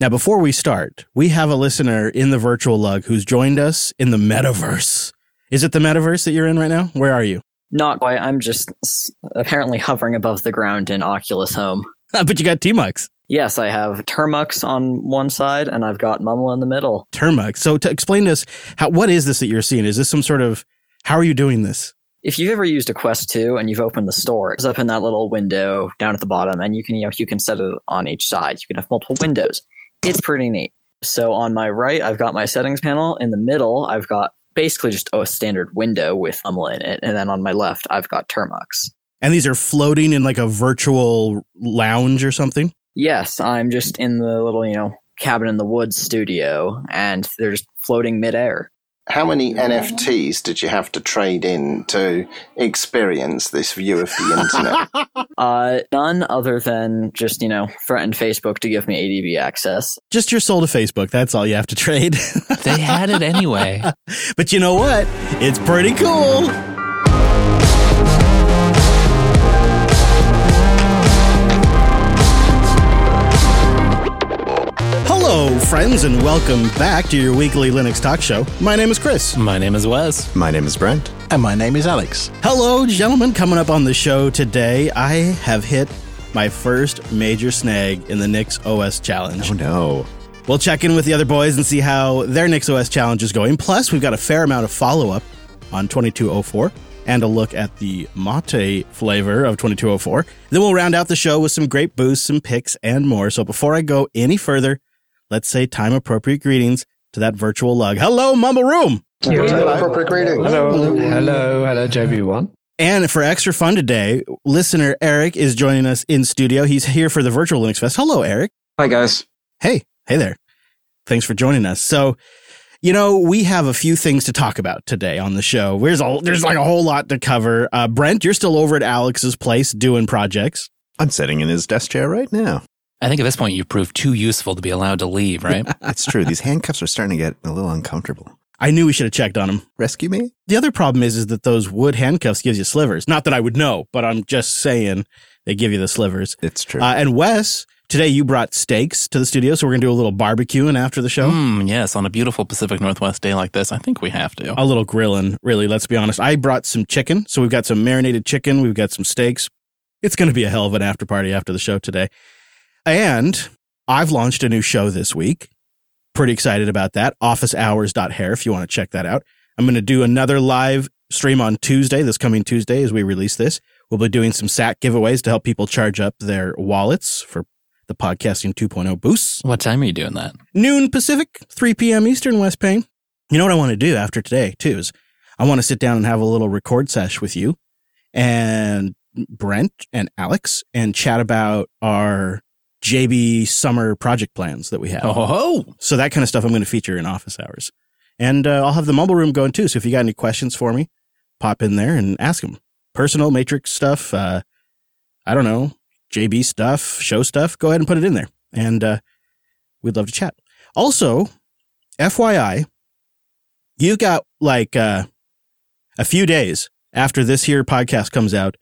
Now, before we start, we have a listener in the virtual lug who's joined us in the metaverse. Is it the metaverse that you're in right now? Where are you? Not quite. I'm just apparently hovering above the ground in Oculus Home. but you got T-Mux. Yes, I have Termux on one side and I've got Mumble in the middle. Termux. So to explain to us, how, what is this that you're seeing? Is this some sort of, how are you doing this? If you've ever used a Quest 2 and you've opened the store, it's up in that little window down at the bottom and you can, you know, you can set it on each side. You can have multiple windows. It's pretty neat. So on my right, I've got my settings panel. In the middle, I've got basically just a standard window with Mumble in it. And then on my left, I've got Termux. And these are floating in like a virtual lounge or something? Yes, I'm just in the little, you know, cabin in the woods studio and they're just floating midair. How many NFTs did you have to trade in to experience this view of the internet? Uh, none other than just, you know, threatened Facebook to give me ADB access. Just your soul to Facebook. That's all you have to trade. They had it anyway. but you know what? It's pretty cool. Hello, friends, and welcome back to your weekly Linux talk show. My name is Chris. My name is Wes. My name is Brent. And my name is Alex. Hello, gentlemen. Coming up on the show today, I have hit my first major snag in the Nix OS challenge. Oh no. We'll check in with the other boys and see how their Nix OS challenge is going. Plus, we've got a fair amount of follow up on 2204 and a look at the mate flavor of 2204. Then we'll round out the show with some great boosts, some picks, and more. So before I go any further, let's say time appropriate greetings to that virtual lug. Hello, Mumble Room! Time appropriate greetings. Hello. Hello. Hello, JB1. And for extra fun today, listener Eric is joining us in studio. He's here for the virtual Linux Fest. Hello, Eric. Hi, guys. Hey, hey there. Thanks for joining us. So, you know, we have a few things to talk about today on the show. There's a, there's like a whole lot to cover. Uh, Brent, you're still over at Alex's place doing projects. I'm sitting in his desk chair right now. I think at this point you've proved too useful to be allowed to leave, right? It's true. These handcuffs are starting to get a little uncomfortable. I knew we should have checked on him. Rescue me? The other problem is, is that those wood handcuffs gives you slivers. Not that I would know, but I'm just saying they give you the slivers. It's true. Uh, and Wes, today you brought steaks to the studio, so we're gonna do a little barbecuing after the show. Hmm, yes, on a beautiful Pacific Northwest day like this, I think we have to. a little grilling, really. Let's be honest. I brought some chicken, so we've got some marinated chicken, we've got some steaks. It's going to be a hell of an after party after the show today. And I've launched a new show this week. Pretty excited about that. Officehours.hair if you want to check that out. I'm going to do another live stream on Tuesday, this coming Tuesday as we release this. We'll be doing some SAC giveaways to help people charge up their wallets for the podcasting 2.0 boosts What time are you doing that? noon Pacific, 3 p.m. Eastern, Wes Payne. You know what I want to do after today, too, is I want to sit down and have a little record sesh with you and Brent and Alex and chat about our JB summer project plans that we have. Oh, ho, ho. So that kind of stuff I'm going to feature in office hours. And uh, I'll have the mumble room going too. So if you got any questions for me, pop in there and ask them. Personal matrix stuff, uh, I don't know, JB stuff, show stuff, go ahead and put it in there. And uh, we'd love to chat. Also, FYI, you got like uh, a few days after this here podcast comes out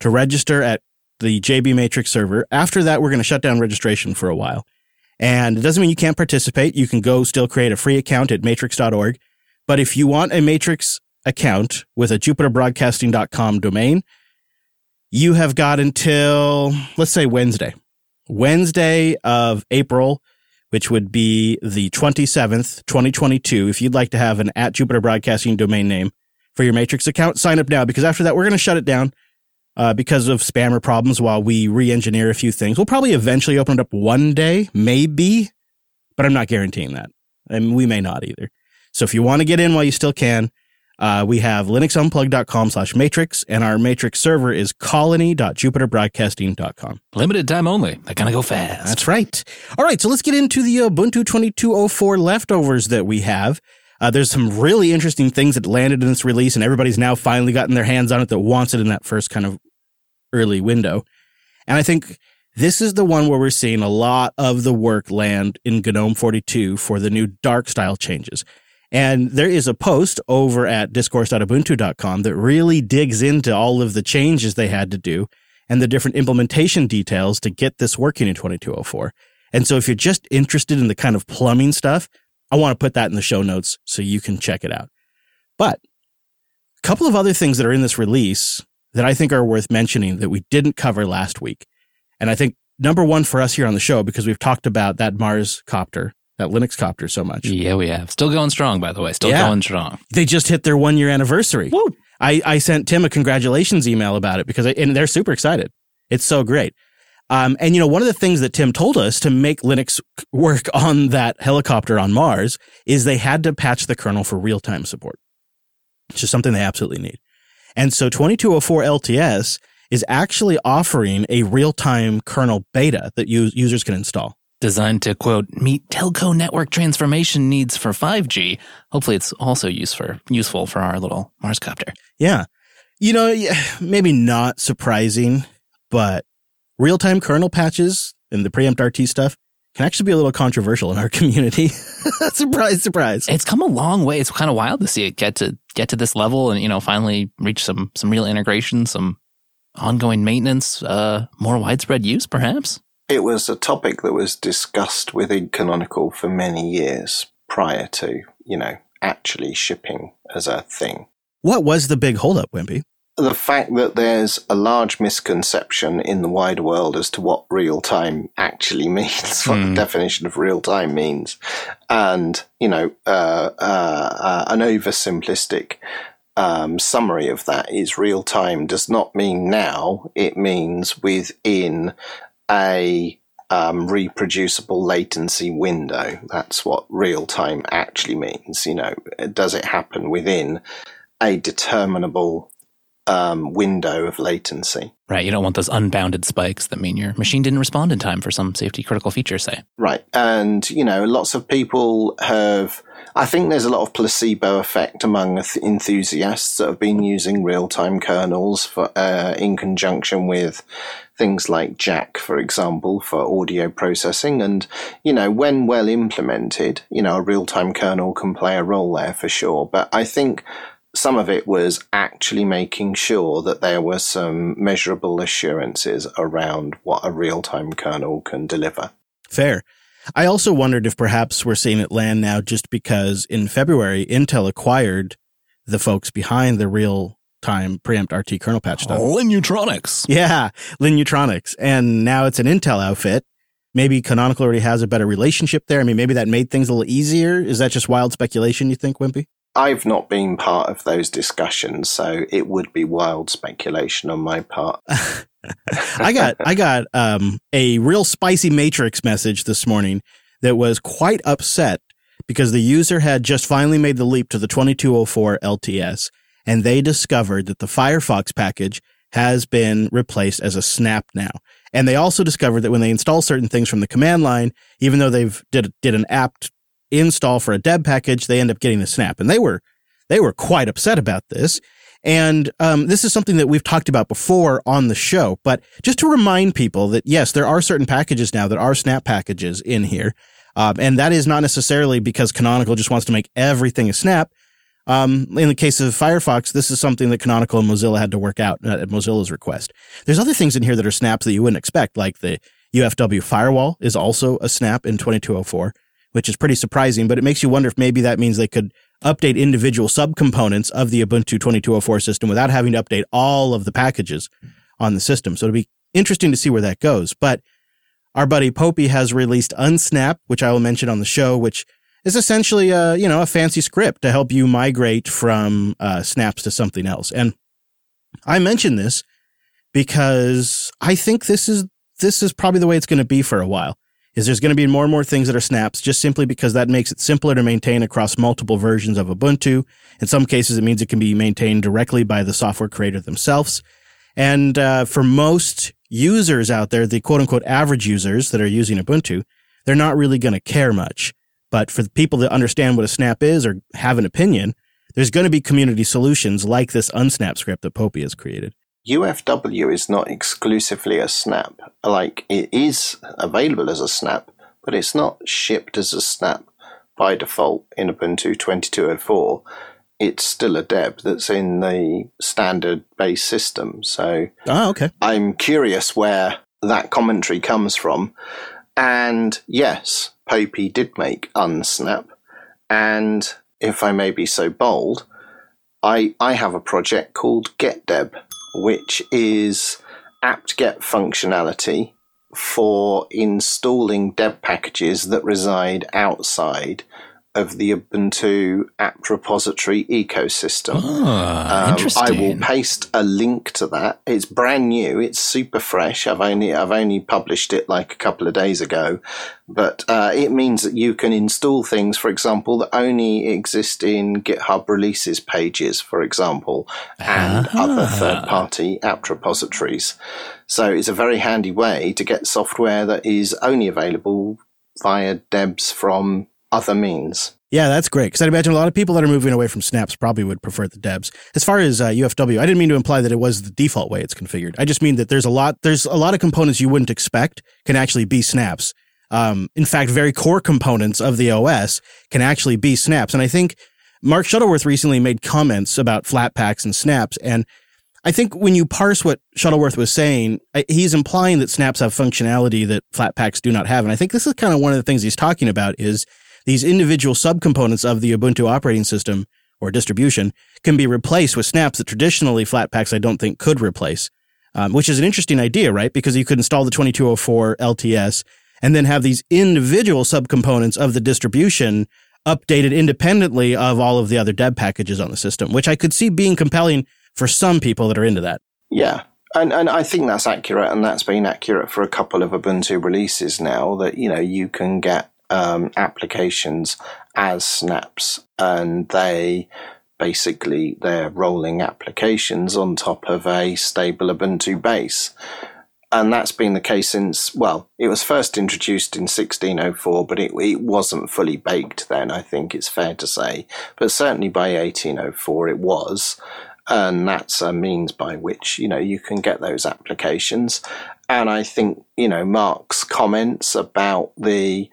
to register at the JB Matrix server. After that, we're going to shut down registration for a while. And it doesn't mean you can't participate. You can go still create a free account at matrix.org. But if you want a Matrix account with a jupiterbroadcasting.com domain, you have got until, let's say Wednesday, Wednesday of April, which would be the 27th, 2022. If you'd like to have an at Jupiter Broadcasting domain name for your Matrix account, sign up now because after that, we're going to shut it down uh, because of spammer problems while we re-engineer a few things. We'll probably eventually open it up one day, maybe, but I'm not guaranteeing that. And we may not either. So if you want to get in while you still can, uh, we have linuxunplug.com slash matrix and our matrix server is colony.jupiterbroadcasting.com. Limited time only. They're going to go fast. That's right. All right, so let's get into the Ubuntu 2204 leftovers that we have. Uh, there's some really interesting things that landed in this release, and everybody's now finally gotten their hands on it that wants it in that first kind of early window. And I think this is the one where we're seeing a lot of the work land in GNOME 42 for the new dark style changes. And there is a post over at discourse.ubuntu.com that really digs into all of the changes they had to do and the different implementation details to get this working in 2204. And so if you're just interested in the kind of plumbing stuff, I want to put that in the show notes so you can check it out. But a couple of other things that are in this release that I think are worth mentioning that we didn't cover last week. And I think number one for us here on the show, because we've talked about that Mars copter, that Linux copter so much. Yeah, we have. Still going strong, by the way. Still Yeah. going strong. They just hit their one year anniversary. Woo. I, I sent Tim a congratulations email about it because I, and they're super excited. It's so great. Um, and you know, one of the things that Tim told us to make Linux work on that helicopter on Mars is they had to patch the kernel for real time support, which is something they absolutely need. And so 2204 LTS is actually offering a real time kernel beta that us- users can install. Designed to quote meet telco network transformation needs for 5G. Hopefully, it's also use for, useful for our little Mars copter. Yeah. You know, maybe not surprising, but real time kernel patches and the preempt RT stuff can actually be a little controversial in our community. surprise, surprise. It's come a long way. It's kind of wild to see it get to get to this level and you know finally reach some some real integration, some ongoing maintenance, uh, more widespread use, perhaps. It was a topic that was discussed within Canonical for many years prior to, you know, actually shipping as a thing. What was the big holdup, Wimpy? The fact that there's a large misconception in the wider world as to what real time actually means, what the Hmm. definition of real time means, and, you know, uh, uh, uh, an oversimplistic um, summary of that is real time does not mean now, it means within a um, reproducible latency window. That's what real time actually means. You know, does it happen within a determinable um, window of latency? Right. You don't want those unbounded spikes that mean your machine didn't respond in time for some safety critical feature, say. Right. And, you know, lots of people have, I think there's a lot of placebo effect among th- enthusiasts that have been using real time kernels for, uh, in conjunction with things like Jack, for example, for audio processing. And, you know, when well implemented, you know, a real time kernel can play a role there for sure. But I think some of it was actually making sure that there were some measurable assurances around what a real time kernel can deliver. Fair. I also wondered if perhaps we're seeing it land now just because in February, Intel acquired the folks behind the real time preempt RT kernel patch stuff. Linutronix. Yeah, Linutronix. And now it's an Intel outfit. Maybe Canonical already has a better relationship there. I mean, maybe that made things a little easier. Is that just wild speculation, you think, Wimpy? I've not been part of those discussions, so it would be wild speculation on my part. I got I got um, a real spicy Matrix message this morning that was quite upset because the user had just finally made the leap to the 2204 LTS and they discovered that the Firefox package has been replaced as a snap now. And they also discovered that when they install certain things from the command line, even though they've did did an apt install for a deb package, they end up getting a snap. And they were they were quite upset about this. And um, this is something that we've talked about before on the show. But just to remind people that yes, there are certain packages now that are snap packages in here. Um, and that is not necessarily because Canonical just wants to make everything a snap. Um, in the case of Firefox, this is something that Canonical and Mozilla had to work out uh, at Mozilla's request. There's other things in here that are snaps that you wouldn't expect, like the UFW firewall is also a snap in 2204, which is pretty surprising, but it makes you wonder if maybe that means they could update individual subcomponents of the Ubuntu 2204 system without having to update all of the packages on the system. So it'll be interesting to see where that goes. But our buddy Popey has released Unsnap, which I will mention on the show, which is essentially a, you know, a fancy script to help you migrate from uh, snaps to something else. And I mention this because I think this is this is probably the way it's going to be for a while. Is there's going to be more and more things that are snaps just simply because that makes it simpler to maintain across multiple versions of Ubuntu. In some cases, it means it can be maintained directly by the software creator themselves. And uh, for most users out there, the quote unquote average users that are using Ubuntu, they're not really going to care much. But for the people that understand what a snap is or have an opinion, there's going to be community solutions like this unsnap script that Popey has created. UFW is not exclusively a snap. Like, it is available as a snap, but it's not shipped as a snap by default in Ubuntu 2204. It's still a deb that's in the standard base system. So Oh, okay. I'm curious where that commentary comes from. And yes, Popey did make Unsnap. And if I may be so bold, I, I have a project called GetDeb, which is apt-get functionality for installing deb packages that reside outside of the Ubuntu apt repository ecosystem. Ah, Um, interesting. I will paste a link to that. It's brand new. It's super fresh. I've only I've only published it like a couple of days ago, but uh, it means that you can install things, for example, that only exist in GitHub releases pages, for example, and other Ah. third-party apt repositories. So it's a very handy way to get software that is only available via debs from other means. Yeah, that's great because I'd imagine a lot of people that are moving away from snaps probably would prefer the debs. As far as uh, UFW, I didn't mean to imply that it was the default way it's configured. I just mean that there's a lot there's a lot of components you wouldn't expect can actually be snaps. Um, in fact, very core components of the OS can actually be snaps, and I think Mark Shuttleworth recently made comments about Flatpaks and snaps, and I think when you parse what Shuttleworth was saying, he's implying that snaps have functionality that Flatpaks do not have, and I think this is kind of one of the things he's talking about is these individual subcomponents of the Ubuntu operating system or distribution can be replaced with snaps that traditionally Flatpaks I don't think could replace, um, which is an interesting idea, right? Because you could install the 2204 LTS and then have these individual subcomponents of the distribution updated independently of all of the other deb packages on the system, which I could see being compelling for some people that are into that. Yeah. And and I think that's accurate, and that's been accurate for a couple of Ubuntu releases now. That you know you can get um, applications as snaps, and they basically they're rolling applications on top of a stable Ubuntu base. And that's been the case since, well, it was first introduced in 1604, but it, it wasn't fully baked then, I think it's fair to say. But certainly by 1804 it was and that's a means by which you know you can get those applications and i think you know mark's comments about the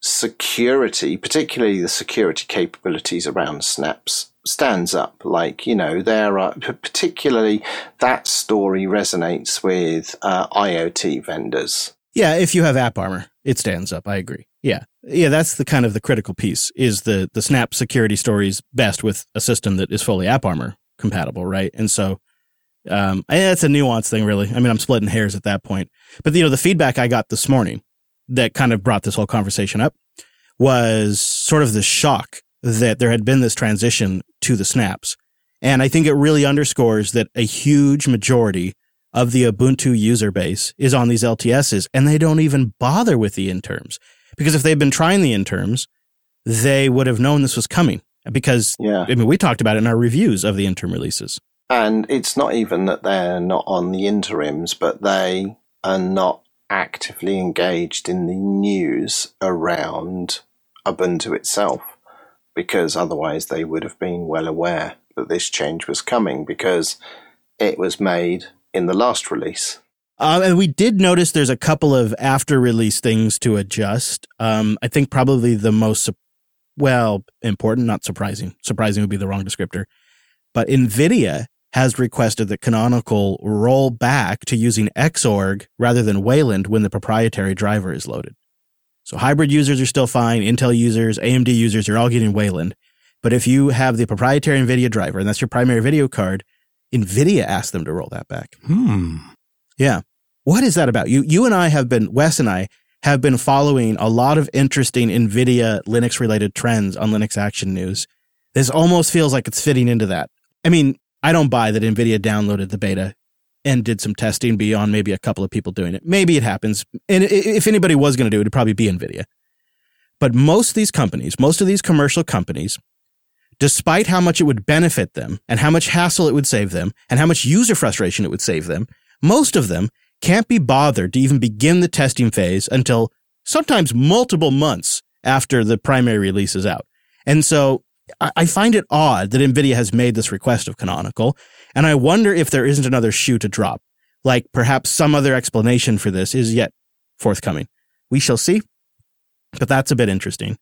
security particularly the security capabilities around snaps stands up like you know there are particularly that story resonates with uh, iot vendors Yeah, if you have AppArmor, it stands up. I agree. Yeah. Yeah, that's the kind of the critical piece is the the snap security stories best with a system that is fully AppArmor compatible, right? And so um I, that's a nuance thing really. I mean, I'm splitting hairs at that point. But you know, the feedback I got this morning that kind of brought this whole conversation up was sort of the shock that there had been this transition to the snaps. And I think it really underscores that a huge majority of the Ubuntu user base is on these LTSs and they don't even bother with the interims. Because if they'd been trying the interims, they would have known this was coming. Because, yeah I mean, we talked about it in our reviews of the interim releases. And it's not even that they're not on the interims, but they are not actively engaged in the news around Ubuntu itself, because otherwise they would have been well aware that this change was coming because it was made in the last release. Uh, and we did notice there's a couple of after release things to adjust. Um, I think probably the most, su- well, important, not surprising. Surprising would be the wrong descriptor. But NVIDIA has requested that Canonical roll back to using Xorg rather than Wayland when the proprietary driver is loaded. So hybrid users are still fine. Intel users, AMD users are all getting Wayland. But if you have the proprietary NVIDIA driver, and that's your primary video card, NVIDIA asked them to roll that back. Hmm. Yeah. What is that about? You you and I have been Wes and I have been following a lot of interesting Nvidia Linux related trends on Linux Action News. This almost feels like it's fitting into that. I mean, I don't buy that Nvidia downloaded the beta and did some testing beyond maybe a couple of people doing it. Maybe it happens. And if anybody was going to do it, it'd probably be Nvidia. But most of these companies, most of these commercial companies, despite how much it would benefit them and how much hassle it would save them and how much user frustration it would save them, most of them can't be bothered to even begin the testing phase until sometimes multiple months after the primary release is out. And so I find it odd that NVIDIA has made this request of Canonical, and I wonder if there isn't another shoe to drop. Like perhaps some other explanation for this is yet forthcoming. We shall see, but that's a bit interesting.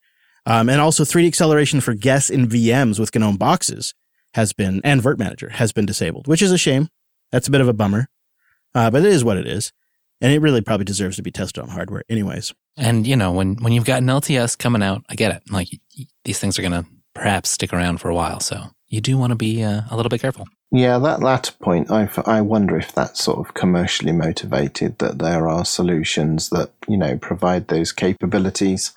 Um, and also 3D acceleration for guests in VMs with GNOME boxes has been, and virt-manager has been disabled, which is a shame. That's a bit of a bummer uh, but it is what it is. And it really probably deserves to be tested on hardware, anyways. And you know, when when you've got an LTS coming out, I get it. Like these things are going to perhaps stick around for a while, so you do want to be uh, a little bit careful. Yeah, that latter point, I, I wonder if that's sort of commercially motivated, that there are solutions that, you know, provide those capabilities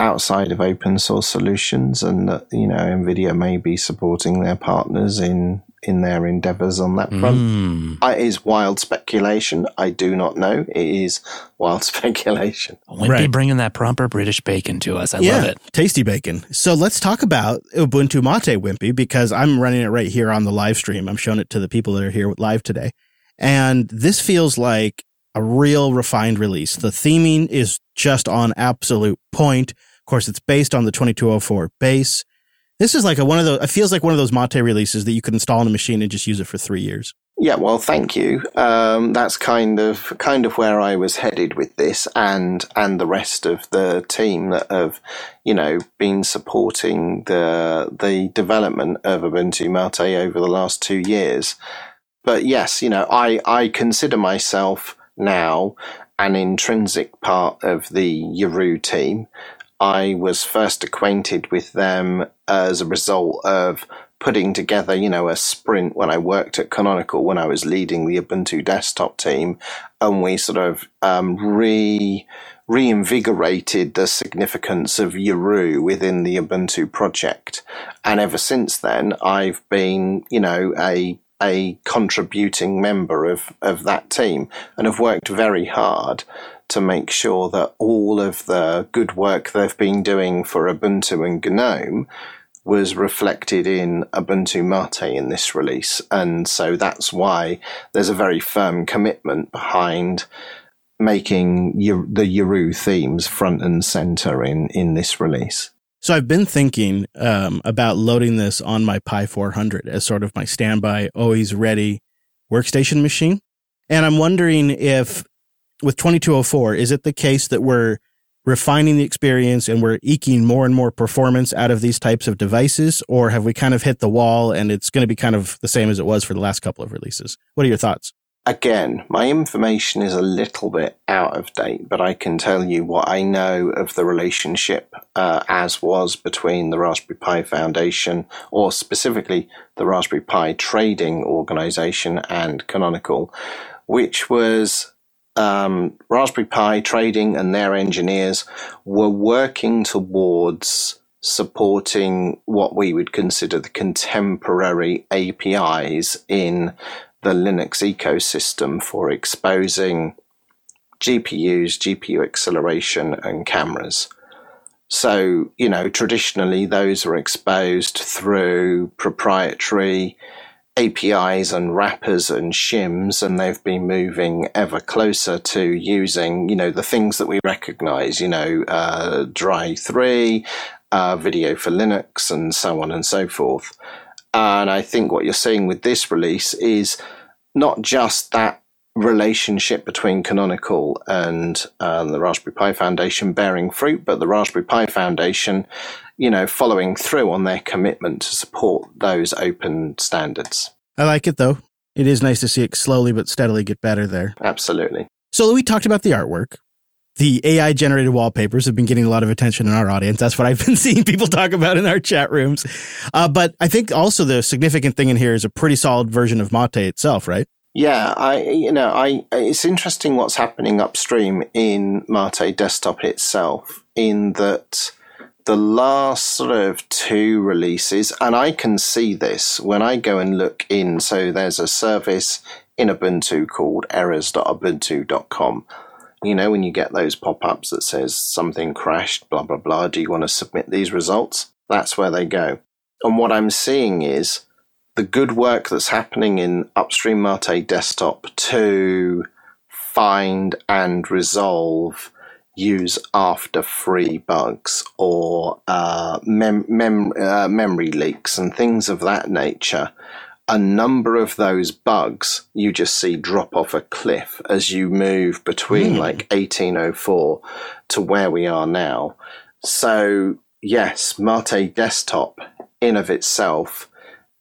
outside of open source solutions and that, you know, NVIDIA may be supporting their partners in in their endeavors on that front. Mm. It is wild speculation. I do not know. It is wild speculation. Wimpy Right. bringing that proper British bacon to us. I love it. Tasty bacon. So let's talk about Ubuntu Mate Wimpy because I'm running it right here on the live stream. I'm showing it to the people that are here live today. And this feels like a real refined release. The theming is just on absolute point. Of course, it's based on the 2204 base. This is like a, one of those, it feels like one of those Mate releases that you could install on a machine and just use it for three years. Yeah, well, thank you. Um, that's kind of kind of where I was headed with this, and and the rest of the team that have, you know, been supporting the the development of Ubuntu Mate over the last two years. But yes, you know, I I consider myself now an intrinsic part of the Yaru team. I was first acquainted with them as a result of putting together, you know, a sprint when I worked at Canonical when I was leading the Ubuntu desktop team, and we sort of um, re reinvigorated the significance of Yaru within the Ubuntu project. And ever since then, I've been, you know, a a contributing member of, of that team and have worked very hard to make sure that all of the good work they've been doing for Ubuntu and GNOME was reflected in Ubuntu Mate in this release. And so that's why there's a very firm commitment behind making the Yaru themes front and center in, in this release. So I've been thinking um, about loading this on my Pi 400 as sort of my standby, always ready workstation machine. And I'm wondering if with 2204, is it the case that we're refining the experience and we're eking more and more performance out of these types of devices? Or have we kind of hit the wall and it's going to be kind of the same as it was for the last couple of releases? What are your thoughts? Again, my information is a little bit out of date, but I can tell you what I know of the relationship uh, as was between the Raspberry Pi Foundation, or specifically the Raspberry Pi Trading Organization and Canonical, which was um, Raspberry Pi Trading and their engineers were working towards supporting what we would consider the contemporary APIs in the Linux ecosystem for exposing GPUs, GPU acceleration, and cameras. So, you know, traditionally those are exposed through proprietary APIs and wrappers and shims, and they've been moving ever closer to using, you know, the things that we recognize, you know, uh, DRI3, uh, Video for Linux, and so on and so forth. And I think what you're seeing with this release is not just that relationship between Canonical and um, the Raspberry Pi Foundation bearing fruit, but the Raspberry Pi Foundation, you know, following through on their commitment to support those open standards. I like it though. It is nice to see it slowly but steadily get better there. Absolutely. So we talked about the artwork. The AI generated wallpapers have been getting a lot of attention in our audience. That's what I've been seeing people talk about in our chat rooms. Uh, but I think also the significant thing in here is a pretty solid version of Mate itself, right? Yeah, I you know, I it's interesting what's happening upstream in Mate desktop itself in that the last sort of two releases and I can see this when I go and look in so there's a service in Ubuntu called errors.ubuntu.com. You know, when you get those pop-ups that says something crashed, blah blah blah, do you want to submit these results? That's where they go. And what I'm seeing is the good work that's happening in upstream Mate desktop to find and resolve use after free bugs or uh, mem- mem- uh, memory leaks and things of that nature. A number of those bugs you just see drop off a cliff as you move between like 1804 to where we are now. So, yes, Mate desktop in of itself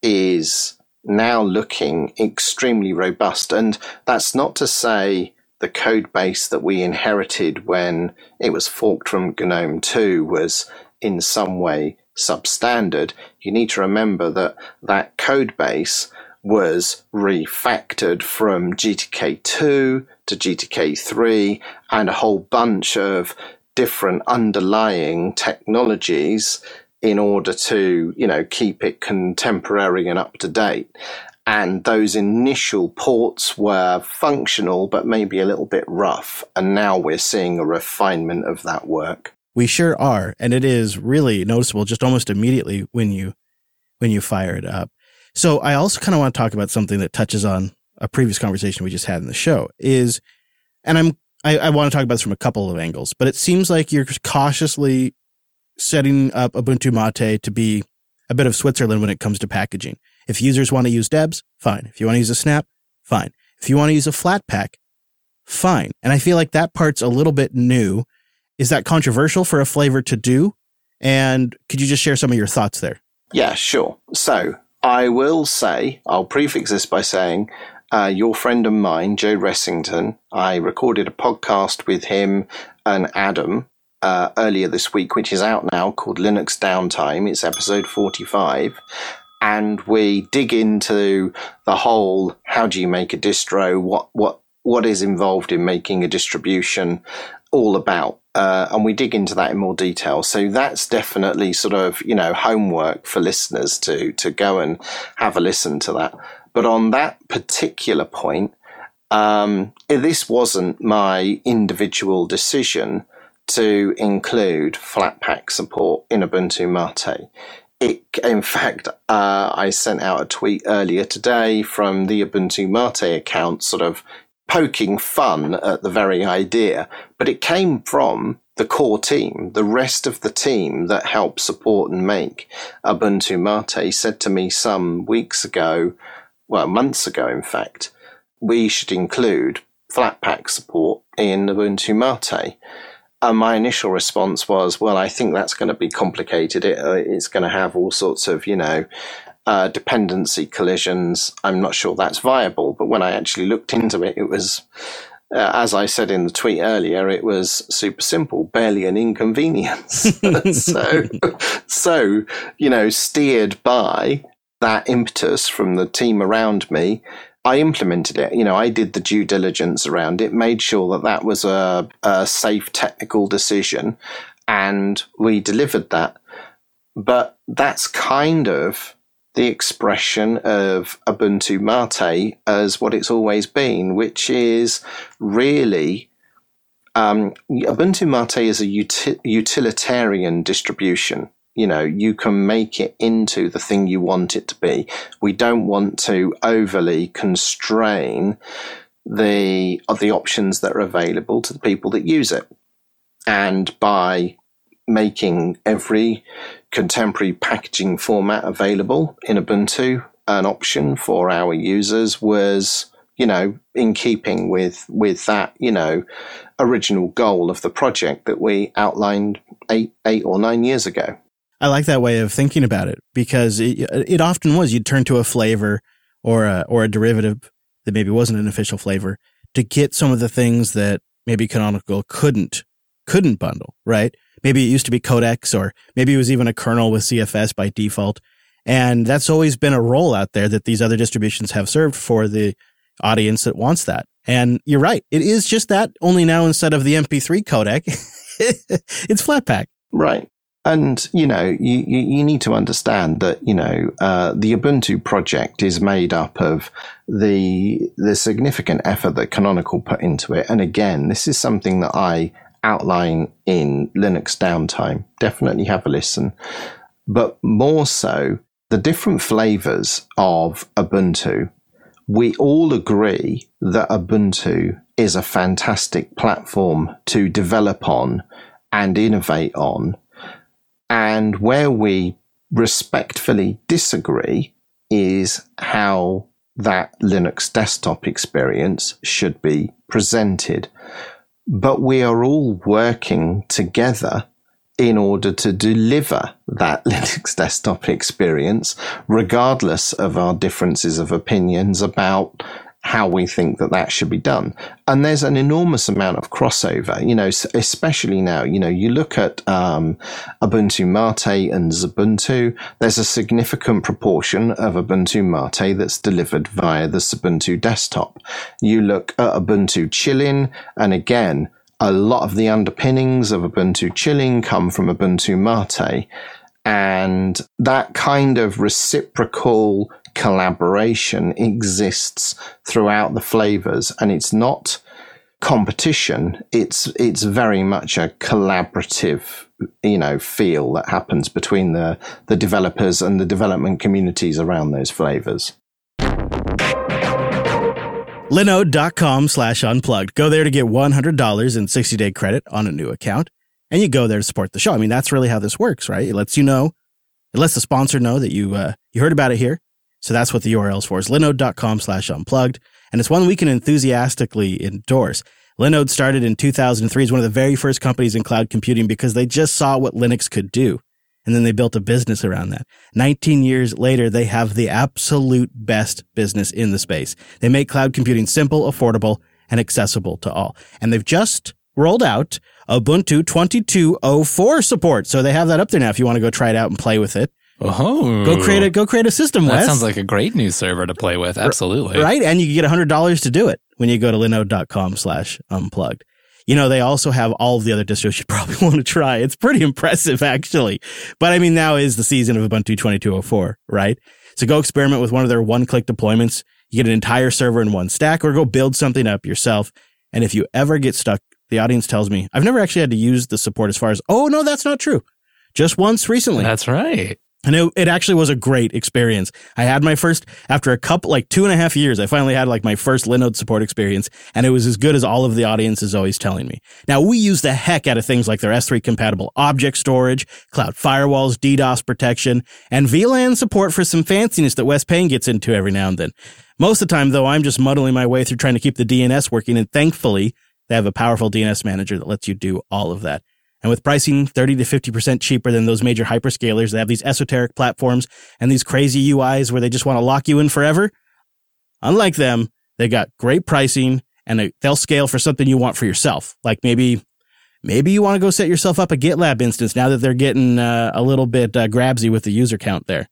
is now looking extremely robust. And that's not to say the code base that we inherited when it was forked from GNOME 2 was in some way substandard, you need to remember that that code base was refactored from GTK2 to GTK3 and a whole bunch of different underlying technologies in order to, you know, keep it contemporary and up to date. And those initial ports were functional, but maybe a little bit rough. And now we're seeing a refinement of that work. We sure are, and it is really noticeable just almost immediately when you when you fire it up. So I also kind of want to talk about something that touches on a previous conversation we just had in the show is, and I'm I, I want to talk about this from a couple of angles, but it seems like you're cautiously setting up Ubuntu Mate to be a bit of Switzerland when it comes to packaging. If users want to use Debs, fine. If you want to use a Snap, fine. If you want to use a Flatpak, fine. And I feel like that part's a little bit new is that controversial for a flavor to do? And could you just share some of your thoughts there? Yeah, sure. So I will say, I'll prefix this by saying, uh, your friend and mine, Joe Ressington, I recorded a podcast with him and Adam uh, earlier this week, which is out now called Linux Downtime. It's episode 45. And we dig into the whole how do you make a distro, what, what, what is involved in making a distribution all about uh, and we dig into that in more detail. So that's definitely sort of you know homework for listeners to to go and have a listen to that. But on that particular point, um, this wasn't my individual decision to include Flatpak support in Ubuntu Mate. It, in fact, uh, I sent out a tweet earlier today from the Ubuntu Mate account, sort of poking fun at the very idea, but it came from the core team, the rest of the team that helped support and make Ubuntu Mate said to me some weeks ago, well, months ago, in fact, we should include Flatpak support in Ubuntu Mate. And my initial response was, well, I think that's going to be complicated. It, uh, it's going to have all sorts of, you know, uh, dependency collisions. I'm not sure that's viable. But when I actually looked into it, it was, uh, as I said in the tweet earlier, it was super simple, barely an inconvenience. so, so, you know, steered by that impetus from the team around me, I implemented it. You know, I did the due diligence around it, made sure that that was a, a safe technical decision, and we delivered that. But that's kind of the expression of Ubuntu Mate as what it's always been, which is really um, Ubuntu Mate is a uti- utilitarian distribution. You know, you can make it into the thing you want it to be. We don't want to overly constrain the the options that are available to the people that use it. And by making every contemporary packaging format available in Ubuntu, an option for our users was, you know, in keeping with with that, you know, original goal of the project that we outlined eight eight or nine years ago. I like that way of thinking about it because it, it often was you'd turn to a flavor or a, or a derivative that maybe wasn't an official flavor to get some of the things that maybe Canonical couldn't couldn't bundle, right? Maybe it used to be codecs, or maybe it was even a kernel with CFS by default. And that's always been a role out there that these other distributions have served for the audience that wants that. And you're right. It is just that, only now instead of the MP3 codec, it's Flatpak. Right. And, you know, you, you, need to understand that, you know, uh, the Ubuntu project is made up of the, the significant effort that Canonical put into it. And again, this is something that I outline in Linux downtime. Definitely have a listen. But more so, the different flavors of Ubuntu, we all agree that Ubuntu is a fantastic platform to develop on and innovate on. And where we respectfully disagree is how that Linux desktop experience should be presented. But we are all working together in order to deliver that Linux desktop experience, regardless of our differences of opinions about how we think that that should be done. And there's an enormous amount of crossover, you know, especially now, you know, you look at um, Ubuntu Mate and Xubuntu, there's a significant proportion of Ubuntu Mate that's delivered via the Xubuntu desktop. You look at Ubuntu Chilling, and again, a lot of the underpinnings of Ubuntu Chilling come from Ubuntu Mate. And that kind of reciprocal collaboration exists throughout the flavors and it's not competition. It's it's very much a collaborative you know feel that happens between the the developers and the development communities around those flavors. Linode.com slash unplugged. Go there to get $100 in 60 day credit on a new account and you go there to support the show. I mean that's really how this works right? It lets you know it lets the sponsor know that you uh, you heard about it here so that's what the URL is for is linode.com slash unplugged. And it's one we can enthusiastically endorse. Linode started in 2003 as one of the very first companies in cloud computing because they just saw what Linux could do. And then they built a business around that. 19 years later, they have the absolute best business in the space. They make cloud computing simple, affordable, and accessible to all. And they've just rolled out Ubuntu 2204 support. So they have that up there now if you want to go try it out and play with it. Oh, Go create a go create a system. That Wes. sounds like a great new server to play with. Absolutely. right, and you can get hundred dollars to do it when you go to linode.com slash unplugged. You know, they also have all of the other distros you probably want to try. It's pretty impressive, actually. But I mean, now is the season of Ubuntu 2204, right? So go experiment with one of their one click deployments. You get an entire server in one stack or go build something up yourself. And if you ever get stuck, the audience tells me, I've never actually had to use the support as far as, oh, no, that's not true. Just once recently. That's right. And it, it actually was a great experience. I had my first, after a couple, like two and a half years, I finally had like my first Linode support experience, and it was as good as all of the audience is always telling me. Now, we use the heck out of things like their S3 compatible object storage, cloud firewalls, DDoS protection, and VLAN support for some fanciness that Wes Payne gets into every now and then. Most of the time, though, I'm just muddling my way through trying to keep the DNS working, and thankfully, they have a powerful DNS manager that lets you do all of that. And with pricing 30 to 50% cheaper than those major hyperscalers, they have these esoteric platforms and these crazy UIs where they just want to lock you in forever. Unlike them, they got great pricing and they'll scale for something you want for yourself. Like maybe, maybe you want to go set yourself up a GitLab instance now that they're getting uh, a little bit uh, grabsy with the user count there.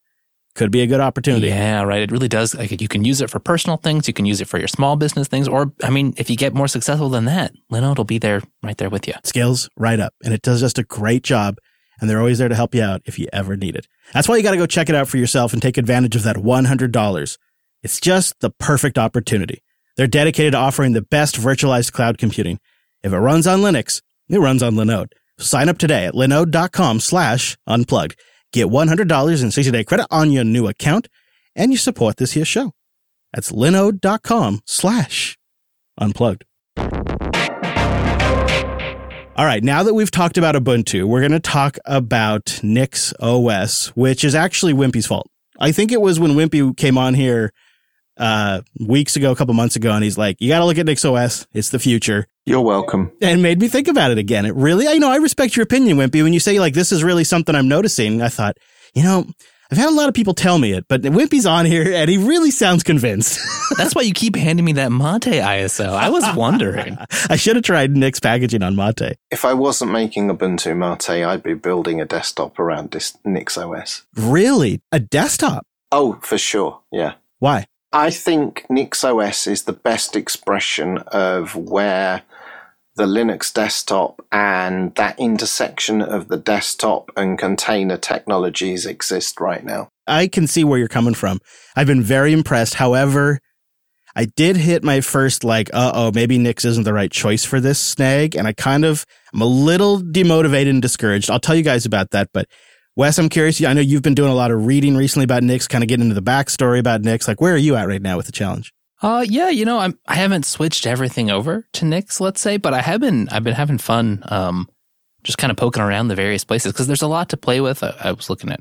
Could be a good opportunity. Yeah, right. It really does. Like you can use it for personal things. You can use it for your small business things. Or, I mean, if you get more successful than that, Linode will be there right there with you. Scales right up. And it does just a great job. And they're always there to help you out if you ever need it. That's why you got to go check it out for yourself and take advantage of that $100. It's just the perfect opportunity. They're dedicated to offering the best virtualized cloud computing. If it runs on Linux, it runs on Linode. Sign up today at linode.com slash unplugged. Get $100 in 60 day credit on your new account and you support this here show. That's linode.com slash unplugged. All right, now that we've talked about Ubuntu, we're going to talk about Nix OS, which is actually Wimpy's fault. I think it was when Wimpy came on here uh, weeks ago, a couple months ago, and he's like, "You got to look at NixOS. It's the future." You're welcome. And made me think about it again. It really, you know, I respect your opinion, Wimpy. When you say like this is really something I'm noticing, I thought, you know, I've had a lot of people tell me it, but Wimpy's on here and he really sounds convinced. That's why you keep handing me that Mate ISO. I was wondering. I should have tried Nix packaging on Mate. If I wasn't making Ubuntu Mate, I'd be building a desktop around this Nix OS. Really? A desktop? Oh, for sure. Yeah. Why? I think NixOS is the best expression of where the Linux desktop and that intersection of the desktop and container technologies exist right now. I can see where you're coming from. I've been very impressed. However, I did hit my first like, uh oh, maybe Nix isn't the right choice for this snag. And I kind of, I'm a little demotivated and discouraged. I'll tell you guys about that. But Wes, I'm curious. I know you've been doing a lot of reading recently about Nix, kind of getting into the backstory about Nix. Like, where are you at right now with the challenge? Uh, yeah, you know, I'm I haven't switched everything over to Nix, let's say, but I have been I've been having fun, um, just kind of poking around the various places because there's a lot to play with. I, I was looking at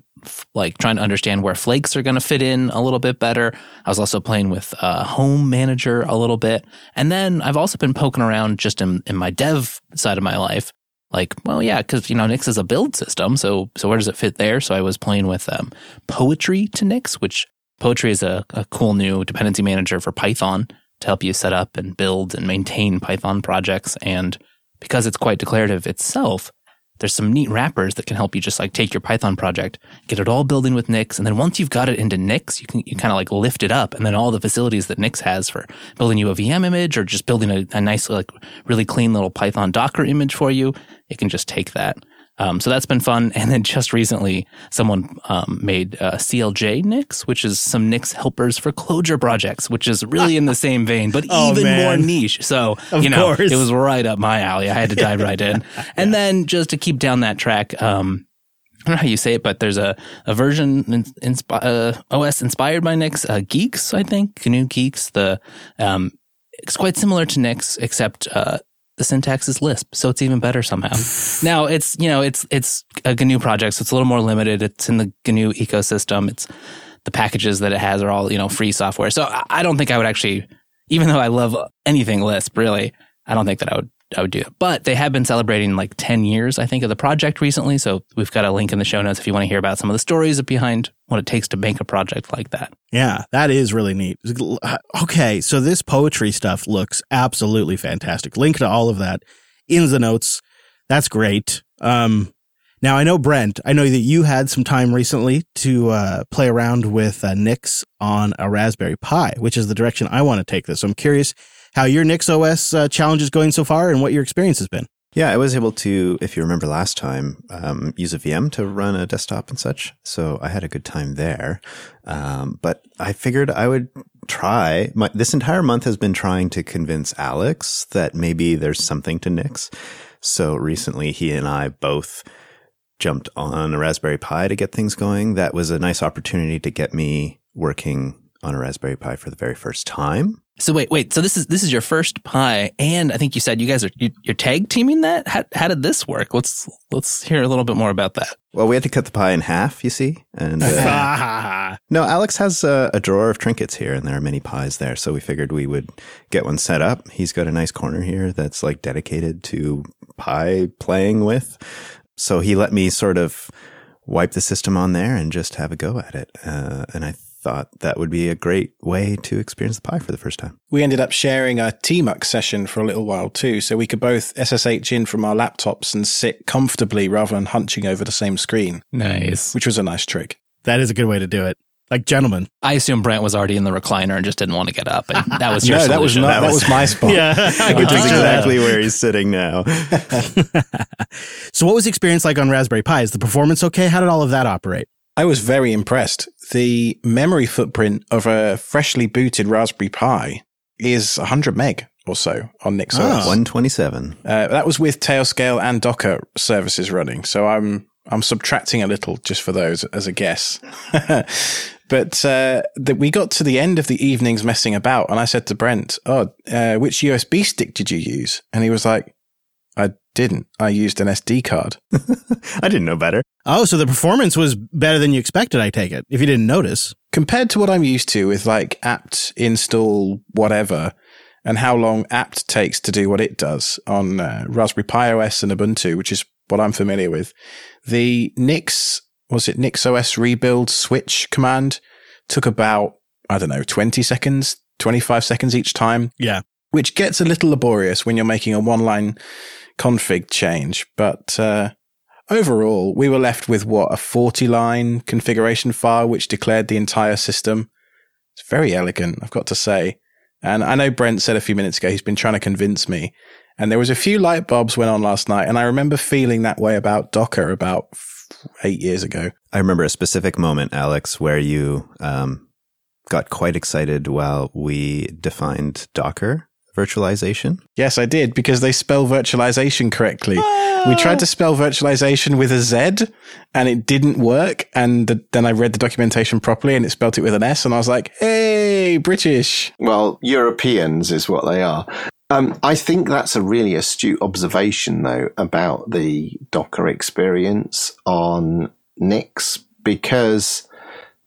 like trying to understand where flakes are going to fit in a little bit better. I was also playing with uh, Home Manager a little bit, and then I've also been poking around just in in my dev side of my life. Like, well, yeah, because you know Nix is a build system, so so where does it fit there? So I was playing with um, poetry2nix, which Poetry is a, a cool new dependency manager for Python to help you set up and build and maintain Python projects. And because it's quite declarative itself, there's some neat wrappers that can help you just like take your Python project, get it all building with Nix, and then once you've got it into Nix, you can you kind of like lift it up, and then all the facilities that Nix has for building you a VM image or just building a, a nice like really clean little Python Docker image for you, it can just take that. Um, so that's been fun. And then just recently, someone um, made uh, CLJ Nix, which is some Nix helpers for Clojure projects, which is really in the same vein, but Oh, even man. more niche. So, Of you know, course. it was right up my alley. I had to dive right in. And then just to keep down that track, um, I don't know how you say it, but there's a, a version in, inspi- uh, OS inspired by Nix, uh, Guix, I think, GNU Guix. The um, it's quite similar to Nix, except uh, the syntax is Lisp, so it's even better somehow. now it's you know it's it's a GNU project, so it's a little more limited. It's in the GNU ecosystem. It's the packages that it has are all you know free software. So I, don't think I would actually, even though I love anything Lisp, really, I don't think that I would I would do it. But they have been celebrating like ten years, I think, of the project recently. So we've got a link in the show notes if you want to hear about some of the stories behind what it takes to make a project like that. Yeah, that is really neat. Okay, so this poetry stuff looks absolutely fantastic. Link to all of that in the notes. That's great. Um, now I know Brent. I know that you had some time recently to uh, play around with uh, Nix on a Raspberry Pi, which is the direction I want to take this. So I'm curious how your Nix OS uh, challenge is going so far and what your experience has been. Yeah, I was able to, if you remember last time, um, use a VM to run a desktop and such. So I had a good time there. Um, but I figured I would try. My, this entire month has been trying to convince Alex that maybe there's something to Nix. So recently, he and I both jumped on a Raspberry Pi to get things going. That was a nice opportunity to get me working on a Raspberry Pi for the very first time. So wait, wait. So this is this is your first pie, and I think you said you guys are you, you're tag teaming that. How how did this work? Let's let's hear a little bit more about that. Well, we had to cut the pie in half, you see, and uh, no, Alex has a, a drawer of trinkets here, and there are many pies there. So we figured we would get one set up. He's got a nice corner here that's like dedicated to pie playing with. So he let me sort of wipe the system on there and just have a go at it. Uh, and I thought that would be a great way to experience the pie for the first time. We ended up sharing a TMUX session for a little while too, so we could both SSH in from our laptops and sit comfortably rather than hunching over the same screen, Nice. which was a nice trick. That is a good way to do it. Like gentlemen. I assume Brent was already in the recliner and just didn't want to get up, and that was your no, that was not. That was my spot. Yeah. Which is picture that. exactly where he's sitting now. so what was the experience like on Raspberry Pi? Is the performance okay? How did all of that operate? I was very impressed. The memory footprint of a freshly booted Raspberry Pi is 100 meg or so on NixOS. Oh. 127. Uh, that was with Tailscale and Docker services running. So I'm I'm subtracting a little just for those as a guess. but uh, the, we got to the end of the evenings messing about, and I said to Brent, "Oh, uh, which USB stick did you use?" And he was like, "I didn't. I used an SD card." I didn't know better. Oh, so the performance was better than you expected, I take it, if you didn't notice. compared to what I'm used to with like apt install whatever and how long apt takes to do what it does on uh, Raspberry Pi OS and Ubuntu, which is what I'm familiar with, the Nix, was it Nix OS rebuild switch command took about, I don't know, 20 seconds, 25 seconds each time, Yeah. which gets a little laborious when you're making a one line config change. But, uh, overall, we were left with what a 40 line configuration file, which declared the entire system. It's very elegant, I've got to say. And I know Brent said a few minutes ago he's been trying to convince me. And there was a few light bulbs went on last night, and I remember feeling that way about Docker about eight years ago. I remember a specific moment, Alex, where you um, got quite excited while we defined Docker virtualization. Yes, I did because they spell virtualization correctly. We tried to spell virtualization with a Z and it didn't work. And the, then I read the documentation properly and it spelt it with an S. And I was like, hey, British. Well, Europeans is what they are. Um, I think that's a really astute observation, though, about the Docker experience on Nix, because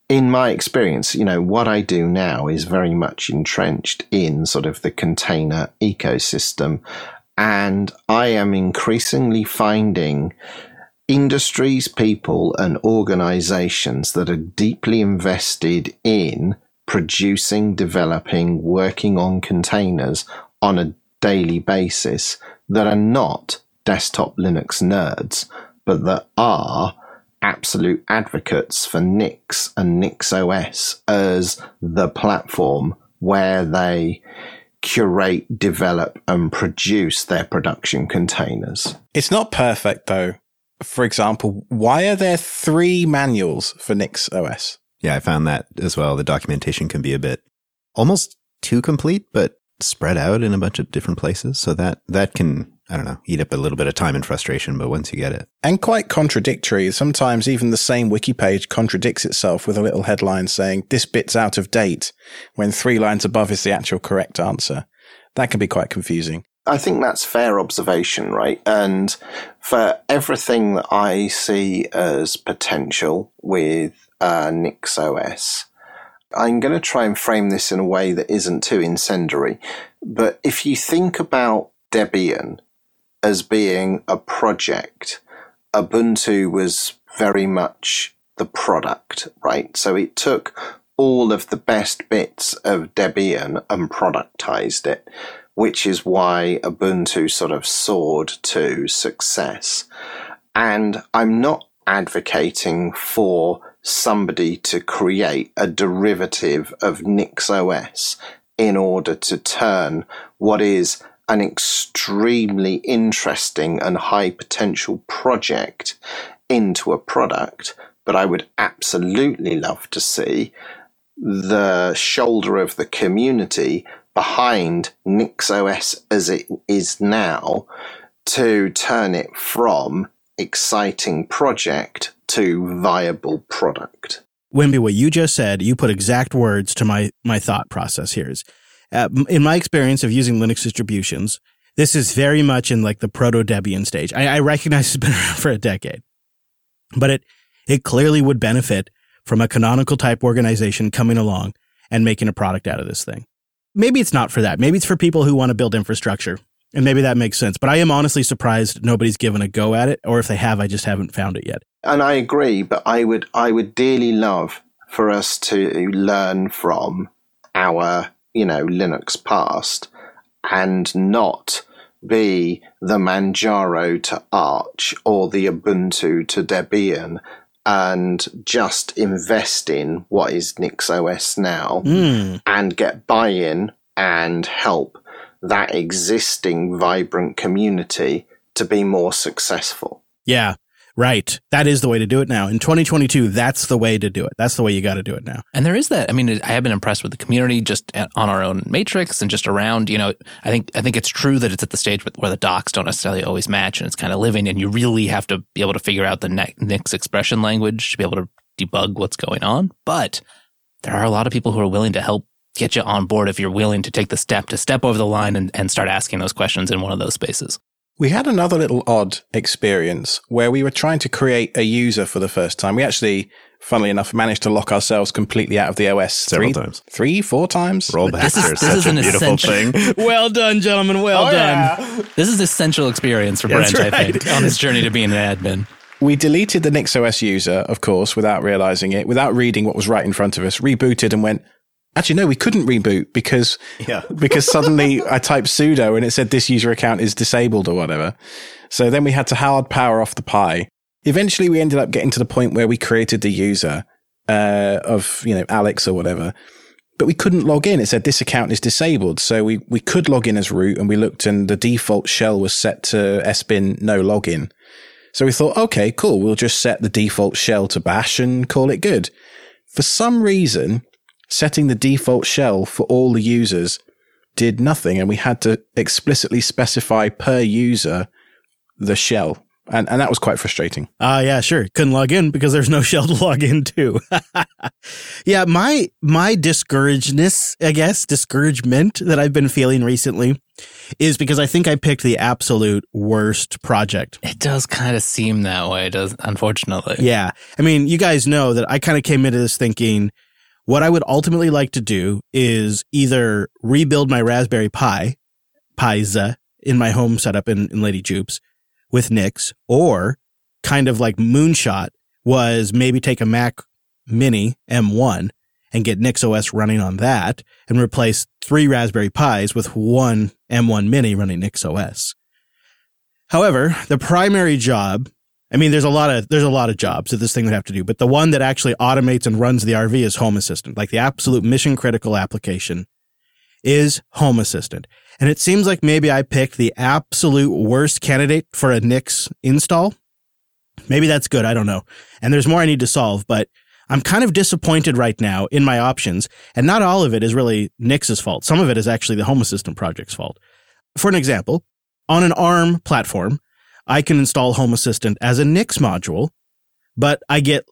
in my experience, you know, what I do now is very much entrenched in sort of the container ecosystem. And I am increasingly finding industries, people, and organizations that are deeply invested in producing, developing, working on containers on a daily basis that are not desktop Linux nerds, but that are absolute advocates for Nix and NixOS as the platform where they curate, develop, and produce their production containers. It's not perfect though. For example, why are there three manuals for Nix OS? Yeah, I found that as well. The documentation can be a bit almost too complete, but spread out in a bunch of different places. So that that can I don't know eat up a little bit of time and frustration. But once you get it, And quite contradictory. Sometimes even the same wiki page contradicts itself with a little headline saying this bit's out of date when three lines above is the actual correct answer. That can be quite confusing. I think that's fair observation, right? And for everything that I see as potential with uh, NixOS, I'm going to try and frame this in a way that isn't too incendiary. But if you think about Debian as being a project, Ubuntu was very much the product, right? So it took all of the best bits of Debian and productized it which is why Ubuntu sort of soared to success. And I'm not advocating for somebody to create a derivative of NixOS in order to turn what is an extremely interesting and high potential project into a product. But I would absolutely love to see the shoulder of the community behind NixOS as it is now to turn it from exciting project to viable product. Wimpy, what you just said, you put exact words to my my thought process here. Is uh, in my experience of using Linux distributions, this is very much in like the proto Debian stage. I, I recognize it's been around for a decade, but it it clearly would benefit from a canonical type organization coming along and making a product out of this thing. Maybe it's not for that. Maybe it's for people who want to build infrastructure. And maybe that makes sense. But I am honestly surprised nobody's given a go at it, or if they have, I just haven't found it yet. And I agree, but I would I would dearly love for us to learn from our, you know, Linux past and not be the Manjaro to Arch or the Ubuntu to Debian and just invest in what is NixOS now Mm. and get buy-in and help that existing vibrant community to be more successful. Yeah, right. That is the way to do it now. In 2022, that's the way to do it. That's the way you got to do it now. And there is that. I mean, I have been impressed with the community just on our own matrix and just around. You know, I think I think it's true that it's at the stage where the docs don't necessarily always match, and it's kind of living. And you really have to be able to figure out the ne- Nix expression language to be able to debug what's going on. But there are a lot of people who are willing to help get you on board if you're willing to take the step to step over the line and, and start asking those questions in one of those spaces. We had another little odd experience where we were trying to create a user for the first time. We actually, funnily enough, managed to lock ourselves completely out of the OS Several three, times. three, four times. This is- this such is a an beautiful essential- thing. well done, gentlemen. Well oh, done. This is essential experience for That's Brent, I think, on his journey to being an admin. We deleted the NixOS user, of course, without realizing it, without reading what was right in front of us, rebooted and went, actually, no, we couldn't reboot because, Yeah. because suddenly I typed sudo and it said this user account is disabled or whatever. So then we had to hard power off the Pi. Eventually we ended up getting to the point where we created the user, uh, of, you know, Alex or whatever. But we couldn't log in. It said this account is disabled. So we, we could log in as root and we looked and the default shell was set to sbin no login. So we thought, okay, cool. We'll just set the default shell to bash and call it good. For some reason, setting the default shell for all the users did nothing. And we had to explicitly specify per user the shell. And, and that was quite frustrating. Ah, yeah, sure. Couldn't log in because there's no shell to log into. yeah, my my discouragedness, I guess, discouragement that I've been feeling recently is because I think I picked the absolute worst project. It does kind of seem that way, does unfortunately. Yeah. I mean, you guys know that I kind of came into this thinking what I would ultimately like to do is either rebuild my Raspberry Pi, Piza, uh, in my home setup in, in Lady Jupes with Nix, or kind of like Moonshot was maybe take a Mac Mini M1 and get NixOS running on that and replace three Raspberry Pis with one M1 Mini running NixOS. However, the primary job, I mean, there's a lot of, there's a lot of jobs that this thing would have to do, but the one that actually automates and runs the RV is Home Assistant, like the absolute mission critical application is Home Assistant. And it seems like maybe I picked the absolute worst candidate for a Nix install. Maybe that's good. I don't know. And there's more I need to solve, but I'm kind of disappointed right now in my options. And not all of it is really Nix's fault. Some of it is actually the Home Assistant project's fault. For an example, on an ARM platform, I can install Home Assistant as a Nix module, but I get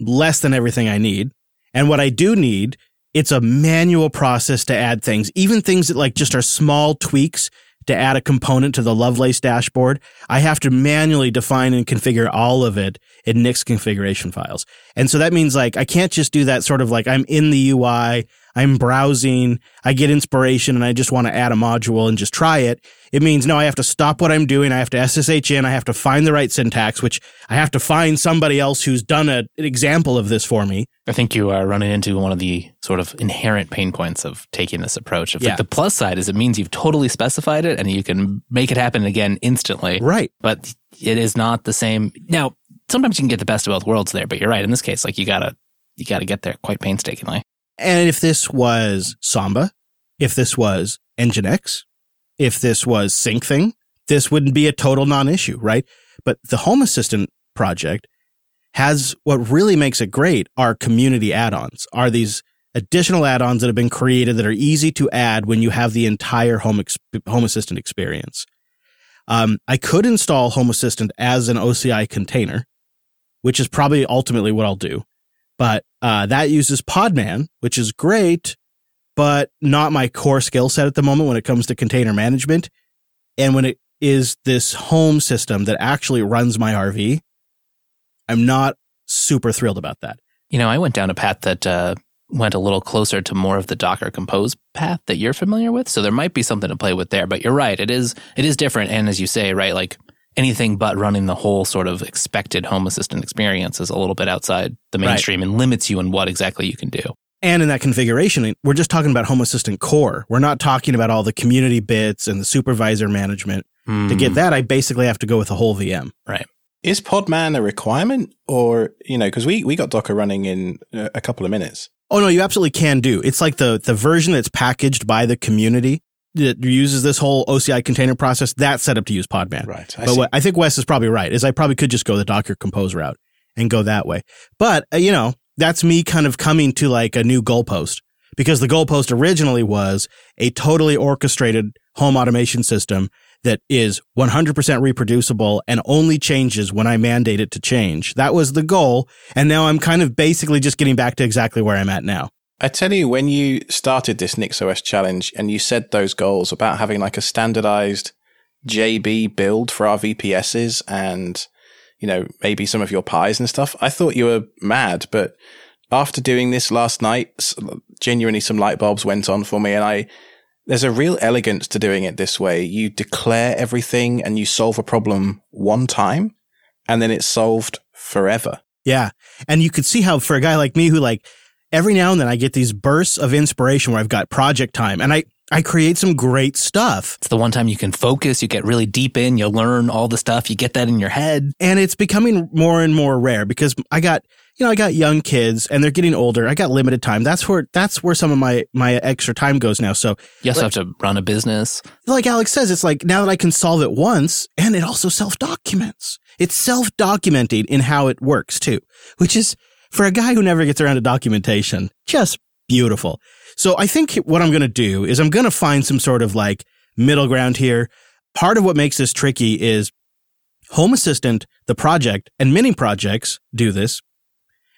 less than everything I need. And what I do need it's a manual process to add things, even things that like just are small tweaks to add a component to the Lovelace dashboard. I have to manually define and configure all of it in Nix configuration files. And so that means like I can't just do that sort of like I'm in the UI, I'm browsing, I get inspiration and I just want to add a module and just try it. It means no, I have to stop what I'm doing. I have to SSH in. I have to find the right syntax, which I have to find somebody else who's done a, an example of this for me. I think you are running into one of the sort of inherent pain points of taking this approach. If Yeah. like the plus side is it means you've totally specified it and you can make it happen again instantly. Right. But it is not the same. Now, sometimes you can get the best of both worlds there, but you're right. In this case, like you gotta you gotta get there quite painstakingly. And if this was Samba, if this was Nginx, if this was SyncThing, this wouldn't be a total non-issue, right? But the Home Assistant project has what really makes it great are community add-ons, are these additional add-ons that have been created that are easy to add when you have the entire Home, ex- Home Assistant experience. Um, I could install Home Assistant as an OCI container, which is probably ultimately what I'll do but uh, that uses Podman, which is great, but not my core skill set at the moment when it comes to container management. And when it is this home system that actually runs my RV, I'm not super thrilled about that. You know, I went down a path that uh, went a little closer to more of the Docker Compose path that you're familiar with. So there might be something to play with there. But you're right; it is it is different. And as you say, right, like anything but running the whole sort of expected Home Assistant experience is a little bit outside the Right. mainstream and limits you in what exactly you can do. And in that configuration, we're just talking about Home Assistant core. We're not talking about all the community bits and the supervisor management. To Mm. get that, I basically have to go with a whole VM. Right. Is Podman a requirement, or you know, because we we got Docker running in a couple of minutes. Oh no, you absolutely can do. It's like the the version that's packaged by the community that uses this whole OCI container process. That's set up to use Podman. Right. I but what I think Wes is probably right. Is I probably could just go the Docker Compose route and go that way. But uh, you know, that's me kind of coming to like a new goalpost because the goalpost originally was a totally orchestrated home automation system that is 100% reproducible and only changes when I mandate it to change. That was the goal. And now I'm kind of basically just getting back to exactly where I'm at now. I tell you, when you started this NixOS challenge and you said those goals about having like a standardized JB build for our VPSs and, you know, maybe some of your pies and stuff, I thought you were mad. But after doing this last night, genuinely some light bulbs went on for me and I, there's a real elegance to doing it this way. You declare everything and you solve a problem one time and then it's solved forever. Yeah. And you could see how for a guy like me who like every now and then I get these bursts of inspiration where I've got project time and I, I create some great stuff It's the one time you can focus, you get really deep in, you learn all the stuff, you get that in your head. and it's becoming more and more rare because I got, you know, I got young kids and they're getting older. I got limited time. That's where, that's where some of my, my extra time goes now. So You also have to run a business. like Alex says, it's like now that I can solve it once and it also self documents. It's self documenting in how it works too, which is for a guy who never gets around to documentation, just beautiful. So I think what I'm going to do is I'm going to find some sort of like middle ground here. Part of what makes this tricky is Home Assistant, the project and many projects do this.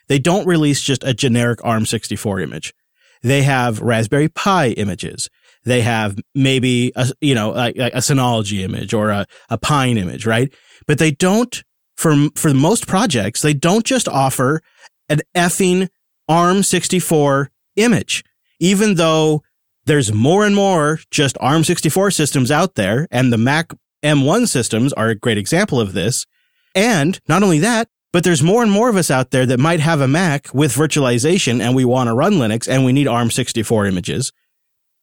They don't release just a generic ARM64 image. They have Raspberry Pi images they have maybe a you know a, a Synology image or a, a Pine image, right? But they don't for for most projects they don't just offer an effing ARM64 image, even though there's more and more just ARM64 systems out there, and the Mac M1 systems are a great example of this. And not only that, But there's more and more of us out there that might have a Mac with virtualization and we want to run Linux and we need ARM64 images.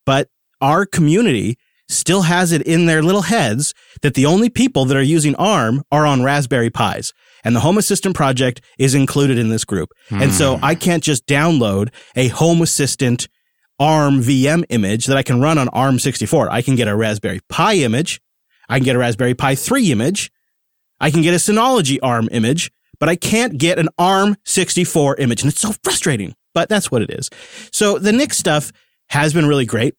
But our community still has it in their little heads that the only people that are using ARM are on Raspberry Pis. And the Home Assistant project is included in this group. And so hmm. I can't just download a Home Assistant ARM VM image that I can run on ARM64. I can get a Raspberry Pi image. I can get a Raspberry Pi 3 image. I can get a Synology ARM image, but I can't get an ARM64 image. And it's so frustrating, but that's what it is. So the Nix stuff has been really great.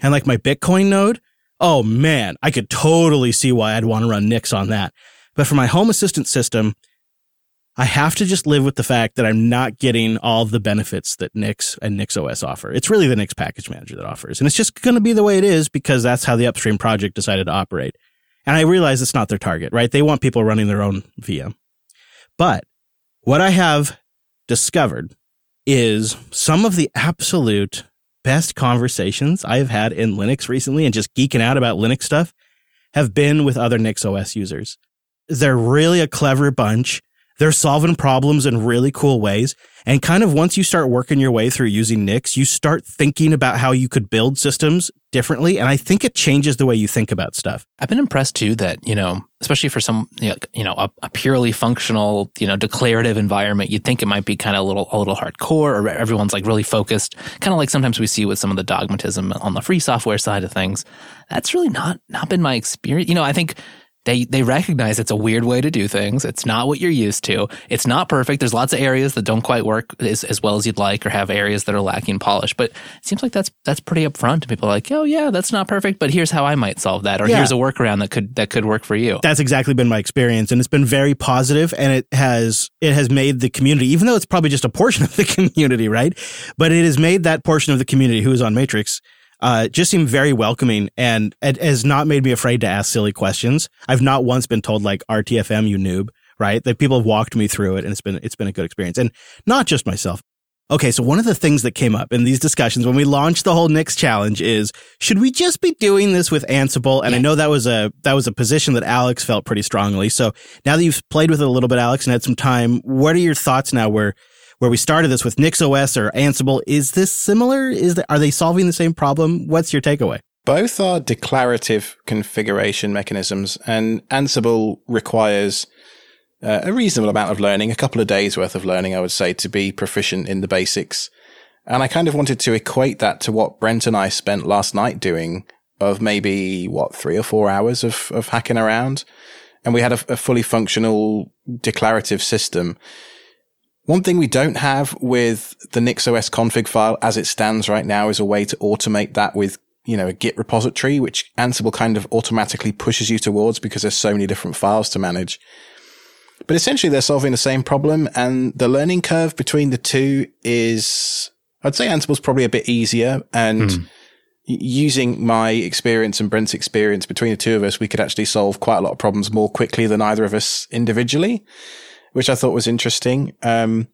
And like my Bitcoin node, oh man, I could totally see why I'd want to run Nix on that. But for my home assistant system, I have to just live with the fact that I'm not getting all the benefits that Nix and Nix OS offer. It's really the Nix package manager that offers. And it's just going to be the way it is because that's how the upstream project decided to operate. And I realize it's not their target, right? They want people running their own VM. But what I have discovered is some of the absolute best conversations I've had in Linux recently and just geeking out about Linux stuff have been with other Nix OS users. They're really a clever bunch. They're solving problems in really cool ways. And kind of once you start working your way through using Nix, you start thinking about how you could build systems differently. And I think it changes the way you think about stuff. I've been impressed too that, you know, especially for some, you know, a, a, purely functional, you know, declarative environment, you'd think it might be kind of a little, a little hardcore or everyone's like really focused, kind of like sometimes we see with some of the dogmatism on the free software side of things. That's really not, not been my experience. You know, I think they they recognize it's a weird way to do things. It's not what you're used to. It's not perfect. There's lots of areas that don't quite work as, as well as you'd like, or have areas that are lacking polish. But it seems like that's that's pretty upfront. To people are like, oh yeah, that's not perfect, but here's how I might solve that, or Yeah. here's a workaround that could that could work for you. That's exactly been my experience. And it's been very positive and it has, it has made the community, even though it's probably just a portion of the community, right? But it has made that portion of the community who is on Matrix uh, just seemed very welcoming and it has not made me afraid to ask silly questions. I've not once been told like RTFM, you noob, right? That people have walked me through it and it's been, it's been a good experience and not just myself. Okay. So one of the things that came up in these discussions when we launched the whole Nix challenge is, should we just be doing this with Ansible? And I know that was a, that was a position that Alex felt pretty strongly. So now that you've played with it a little bit, Alex, and had some time, what are your thoughts now where, where we started this with NixOS or Ansible? Is this similar? Is are they solving the same problem? What's your takeaway? Both are declarative configuration mechanisms, and Ansible requires uh, a reasonable amount of learning, a couple of days worth of learning, I would say, to be proficient in the basics. And I kind of wanted to equate that to what Brent and I spent last night doing of maybe, what, three or four hours of, of hacking around. And we had a, a fully functional declarative system. One thing we don't have with the NixOS config file as it stands right now is a way to automate that with, you know, a Git repository, which Ansible kind of automatically pushes you towards because there's so many different files to manage. But essentially they're solving the same problem and the learning curve between the two is, I'd say Ansible's probably a bit easier and hmm. y- using my experience and Brent's experience between the two of us, we could actually solve quite a lot of problems more quickly than either of us individually, which I thought was interesting. Um,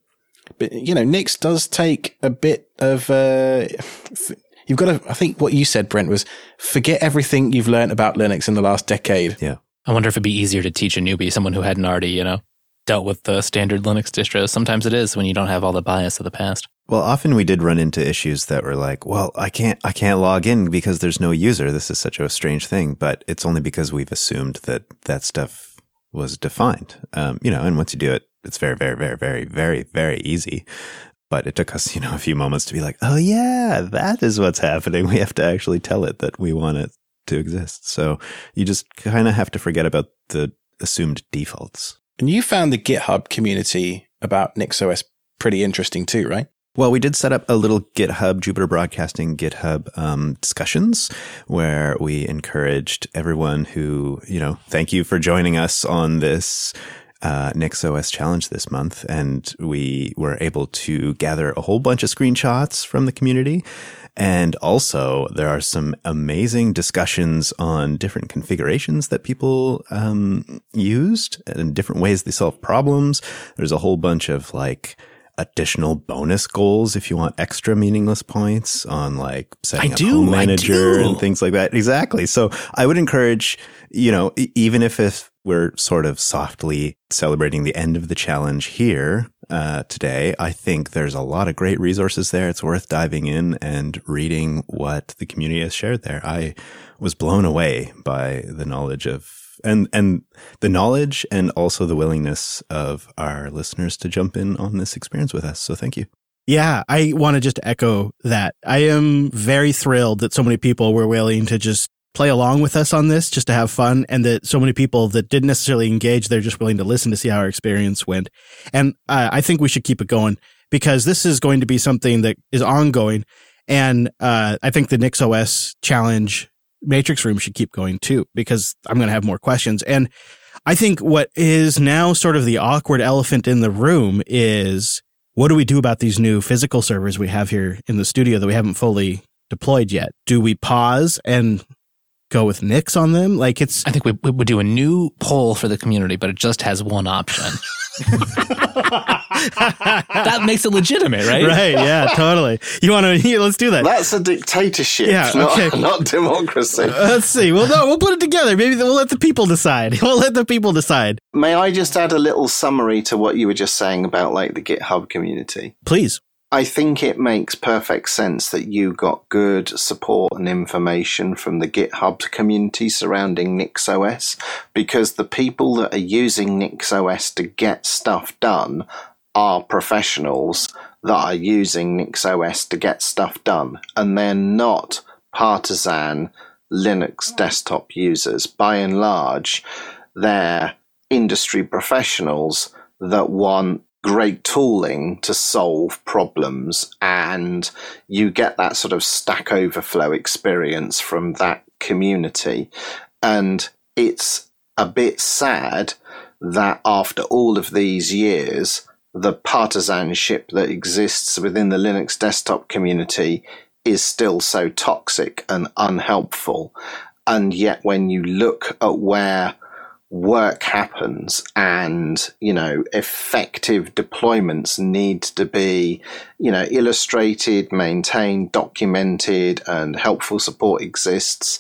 but you know, Nix does take a bit of, uh, you've got to, I think what you said, Brent, was forget everything you've learned about Linux in the last decade. Yeah. I wonder if it'd be easier to teach a newbie, someone who hadn't already, you know, dealt with the standard Linux distros. Sometimes it is when you don't have all the bias of the past. Well, often we did run into issues that were like, well, I can't, I can't log in because there's no user. This is such a strange thing, but it's only because we've assumed that that stuff was defined. Um, you know, and once you do it, it's very, very, very, very, very, very easy. But it took us, you know, a few moments to be like, oh yeah, that is what's happening. We have to actually tell it that we want it to exist. So you just kind of have to forget about the assumed defaults. And you found the GitHub community about NixOS pretty interesting too, right? Well, we did set up a little GitHub, Jupiter Broadcasting GitHub um, discussions where we encouraged everyone who, you know, thank you for joining us on this uh, NixOS challenge this month. And we were able to gather a whole bunch of screenshots from the community. And also, there are some amazing discussions on different configurations that people um, used and different ways they solve problems. There's a whole bunch of like, additional bonus goals if you want extra meaningless points on like setting I up do, home manager and things like that. Exactly. So I would encourage, you know, even if, if we're sort of softly celebrating the end of the challenge here uh, today, I think there's a lot of great resources there. It's worth diving in and reading what the community has shared there. I was blown away by the knowledge of and and the knowledge and also the willingness of our listeners to jump in on this experience with us. So thank you. Yeah, I want to just echo that. I am very thrilled that so many people were willing to just play along with us on this just to have fun and that so many people that didn't necessarily engage, they're just willing to listen to see how our experience went. And uh, I think we should keep it going because this is going to be something that is ongoing. And uh, I think the NixOS challenge Matrix Room should keep going too because I'm going to have more questions. And I think what is now sort of the awkward elephant in the room is what do we do about these new physical servers we have here in the studio that we haven't fully deployed yet? Do we pause and go with Nix on them? Like it's I think we, we would do a new poll for the community, but it just has one option. that makes it legitimate, right? right. Yeah, totally. You want to? Yeah, let's do that. That's a dictatorship, Yeah, not, okay. not democracy. Uh, let's see. Well, no, we'll put it together. Maybe we'll let the people decide. We'll let the people decide. May I just add a little summary to what you were just saying about like the GitHub community? Please. I think it makes perfect sense that you got good support and information from the GitHub community surrounding NixOS because the people that are using NixOS to get stuff done are professionals that are using NixOS to get stuff done and they're not partisan Linux desktop users. By and large, they're industry professionals that want great tooling to solve problems and you get that sort of stack overflow experience from that community. And it's a bit sad that after all of these years the partisanship that exists within the Linux desktop community is still so toxic and unhelpful. And yet when you look at where work happens and you know effective deployments need to be you know illustrated maintained documented and helpful support exists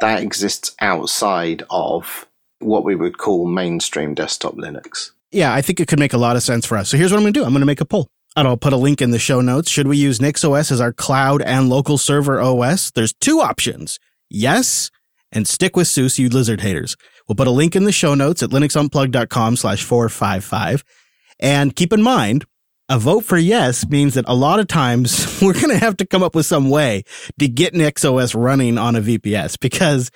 that exists outside of what we would call mainstream desktop linux Yeah, I think it could make a lot of sense for us. So here's what I'm going to do. I'm going to make a poll. And I'll put a link in the show notes. Should we use NixOS as our cloud and local server OS? There's two options. Yes, and stick with SUSE, you lizard haters. We'll put a link in the show notes at linuxunplug.com slash 455. And keep in mind, a vote for yes means that a lot of times we're going to have to come up with some way to get NixOS running on a VPS because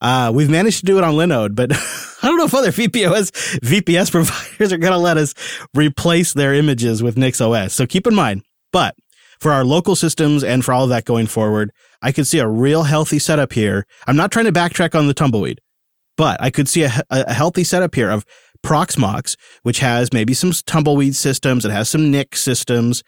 uh, we've managed to do it on Linode, but I don't know if other VPOS VPS providers are going to let us replace their images with NixOS. So keep in mind, but for our local systems and for all of that going forward, I could see a real healthy setup here. I'm not trying to backtrack on the tumbleweed, but I could see a, a healthy setup here of Proxmox, which has maybe some tumbleweed systems, it has some Nix systems,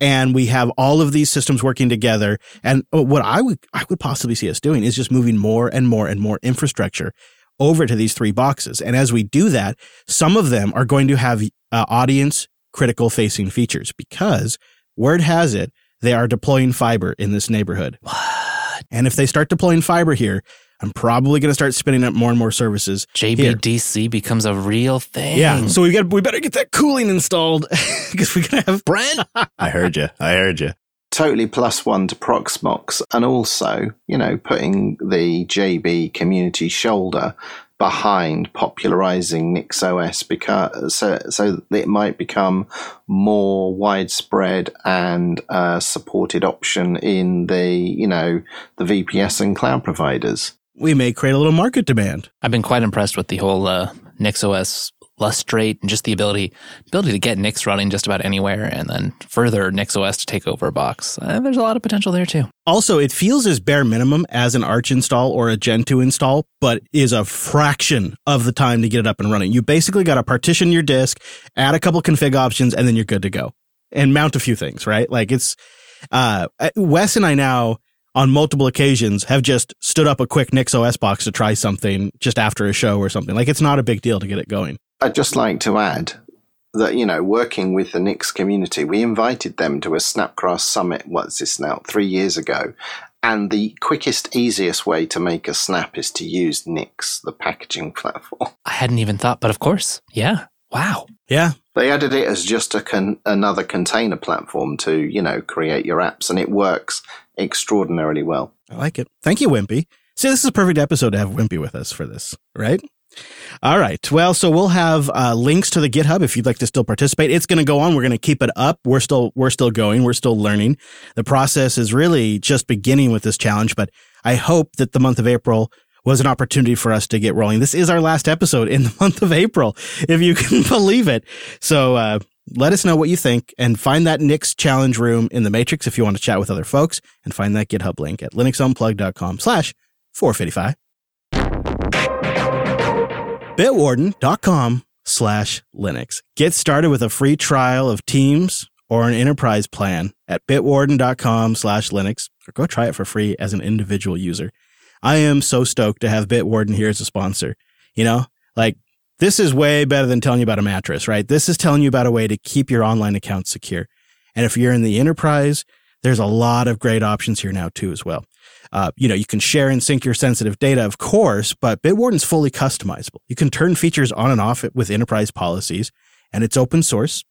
and we have all of these systems working together. And what I would I would possibly see us doing is just moving more and more and more infrastructure over to these three boxes. And as we do that, some of them are going to have uh, audience critical facing features because word has it they are deploying fiber in this neighborhood. What? And if they start deploying fiber here, I'm probably going to start spinning up more and more services. here. JBDC becomes a real thing. Yeah, so we got we better get that cooling installed because we're gonna have Brent, I heard you. I heard you. totally plus one to Proxmox, and also, you know, putting the JB community shoulder behind popularizing NixOS because so so that it might become more widespread and uh, supported option in the you know the VPS and cloud providers. We may create a little market demand. I've been quite impressed with the whole uh, NixOS lustrate and just the ability ability to get Nix running just about anywhere, and then further NixOS to take over a box. Uh, there's a lot of potential there too. Also, it feels as bare minimum as an Arch install or a Gentoo install, but is a fraction of the time to get it up and running. You basically got to partition your disk, add a couple config options, and then you're good to go. And mount a few things, right? Like it's uh Wes and I now on multiple occasions have just stood up a quick NixOS box to try something just after a show or something. Like it's not a big deal to get it going. I'd just like to add that you know, working with the Nix community, we invited them to a Snapcraft summit. What's this now? Three years ago, and the quickest, easiest way to make a snap is to use Nix, the packaging platform. I hadn't even thought, but of course, yeah. Wow. Yeah. They added it as just a con- another container platform to, you know, create your apps, and it works extraordinarily well. I like it. Thank you, Wimpy. See, this is a perfect episode to have Wimpy with us for this, right? All right. Well, so we'll have uh, links to the GitHub if you'd like to still participate. It's going to go on. We're going to keep it up. We're still we're still going. We're still learning. The process is really just beginning with this challenge, but I hope that the month of April was an opportunity for us to get rolling. This is our last episode in the month of April, if you can believe it. So uh, let us know what you think and find that Nix challenge room in the Matrix if you want to chat with other folks and find that GitHub link at linuxunplug.com slash 455. Bitwarden.com slash Linux. Get started with a free trial of Teams or an enterprise plan at bitwarden.com slash Linux or go try it for free as an individual user. I am so stoked to have Bitwarden here as a sponsor. You know, like this is way better than telling you about a mattress, right? This is telling you about a way to keep your online account secure. And if you're in the enterprise, there's a lot of great options here now too as well. Uh, you know, you can share and sync your sensitive data, of course, but Bitwarden's fully customizable. You can turn features on and off with enterprise policies, and it's open source.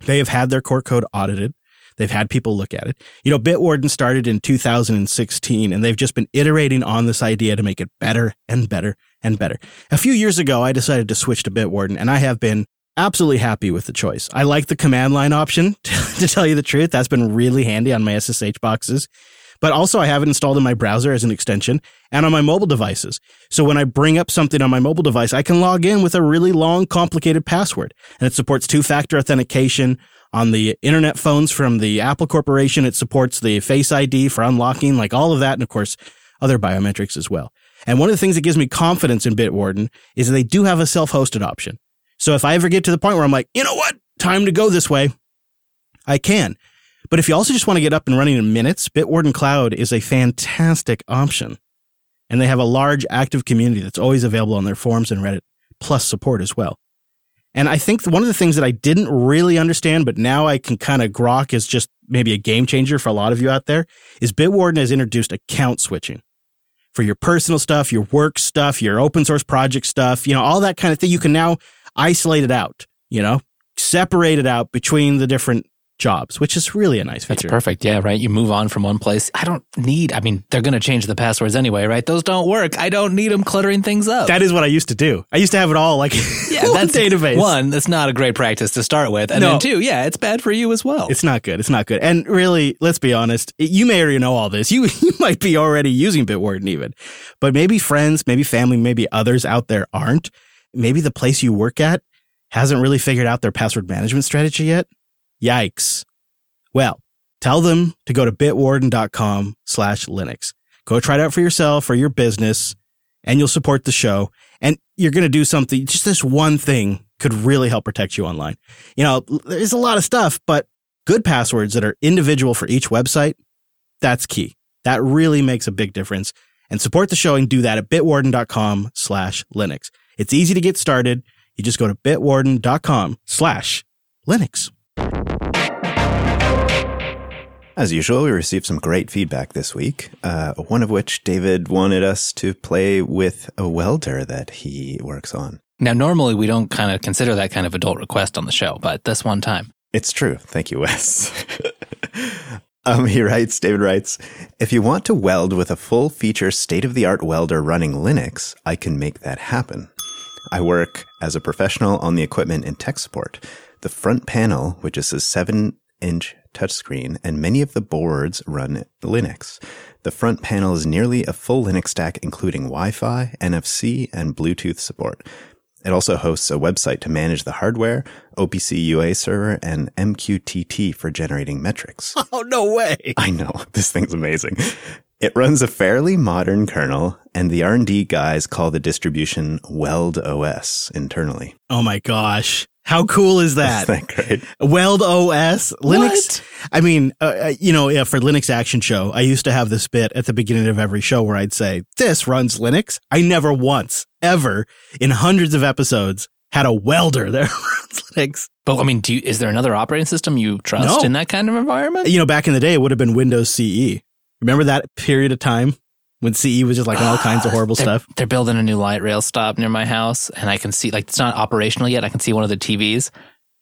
They have had their core code audited. They've had people look at it. You know, Bitwarden started in 2016, and they've just been iterating on this idea to make it better and better and better. A few years ago, I decided to switch to Bitwarden, and I have been absolutely happy with the choice. I like the command line option, to tell you the truth. That's been really handy on my SSH boxes. But also, I have it installed in my browser as an extension and on my mobile devices. So when I bring up something on my mobile device, I can log in with a really long, complicated password. And it supports two factor authentication on the internet phones from the Apple Corporation. It supports the Face ID for unlocking, like all of that. And of course, other biometrics as well. And one of the things that gives me confidence in Bitwarden is that they do have a self hosted option. So if I ever get to the point where I'm like, you know what, time to go this way, I can. But if you also just want to get up and running in minutes, Bitwarden Cloud is a fantastic option. And they have a large active community that's always available on their forums and Reddit, plus support as well. And I think one of the things that I didn't really understand, but now I can kind of grok as just maybe a game changer for a lot of you out there, is Bitwarden has introduced account switching for your personal stuff, your work stuff, your open source project stuff, you know, all that kind of thing. You can now isolate it out, you know, separate it out between the different jobs, which is really a nice feature. That's perfect. Yeah, right. You move on from one place. I don't need, I mean, they're going to change the passwords anyway, right? Those don't work. I don't need them cluttering things up. That is what I used to do. I used to have it all like yeah, one that's database. One, that's not a great practice to start with. And No. then two, yeah, it's bad for you as well. It's not good. It's not good. And really, let's be honest. You may already know all this. You you might be already using Bitwarden even, but maybe friends, maybe family, maybe others out there aren't. Maybe the place you work at hasn't really figured out their password management strategy yet. Yikes. Well, tell them to go to bitwarden.com slash Linux. Go try it out for yourself or your business and you'll support the show. And you're going to do something, just this one thing could really help protect you online. You know, there's a lot of stuff, but good passwords that are individual for each website, that's key. That really makes a big difference. And support the show and do that at bitwarden.com slash Linux. It's easy to get started. You just go to bitwarden.com slash Linux. As usual, we received some great feedback this week. Uh, one of which David wanted us to play with a welder that he works on. Now, normally we don't kind of consider that kind of adult request on the show, but this one time. It's true. Thank you, Wes. um, he writes, David writes, if you want to weld with a full feature state of the art welder running Linux, I can make that happen. I work as a professional on the equipment and tech support. The front panel, which is a seven inch touchscreen, and many of the boards run Linux. The front panel is nearly a full Linux stack, including Wi Fi, NFC, and Bluetooth support. It also hosts a website to manage the hardware, OPC UA server, and MQTT for generating metrics. Oh, no way. I know this thing's amazing. It runs a fairly modern kernel, and the R&D guys call the distribution Weld OS internally. Oh my gosh. How cool is that? Isn't that great? Weld OS, Linux. I mean, uh, uh, you know, yeah, for Linux Action Show, I used to have this bit at the beginning of every show where I'd say, "This runs Linux." I never once, ever, in hundreds of episodes, had a welder that runs Linux. But I mean, do you, is there another operating system you trust No. in that kind of environment? You know, back in the day, it would have been Windows CE. Remember that period of time when CE was just like all kinds of ah, horrible They're, stuff? they're building a new light rail stop near my house, and I can see like it's not operational yet. I can see one of the TVs.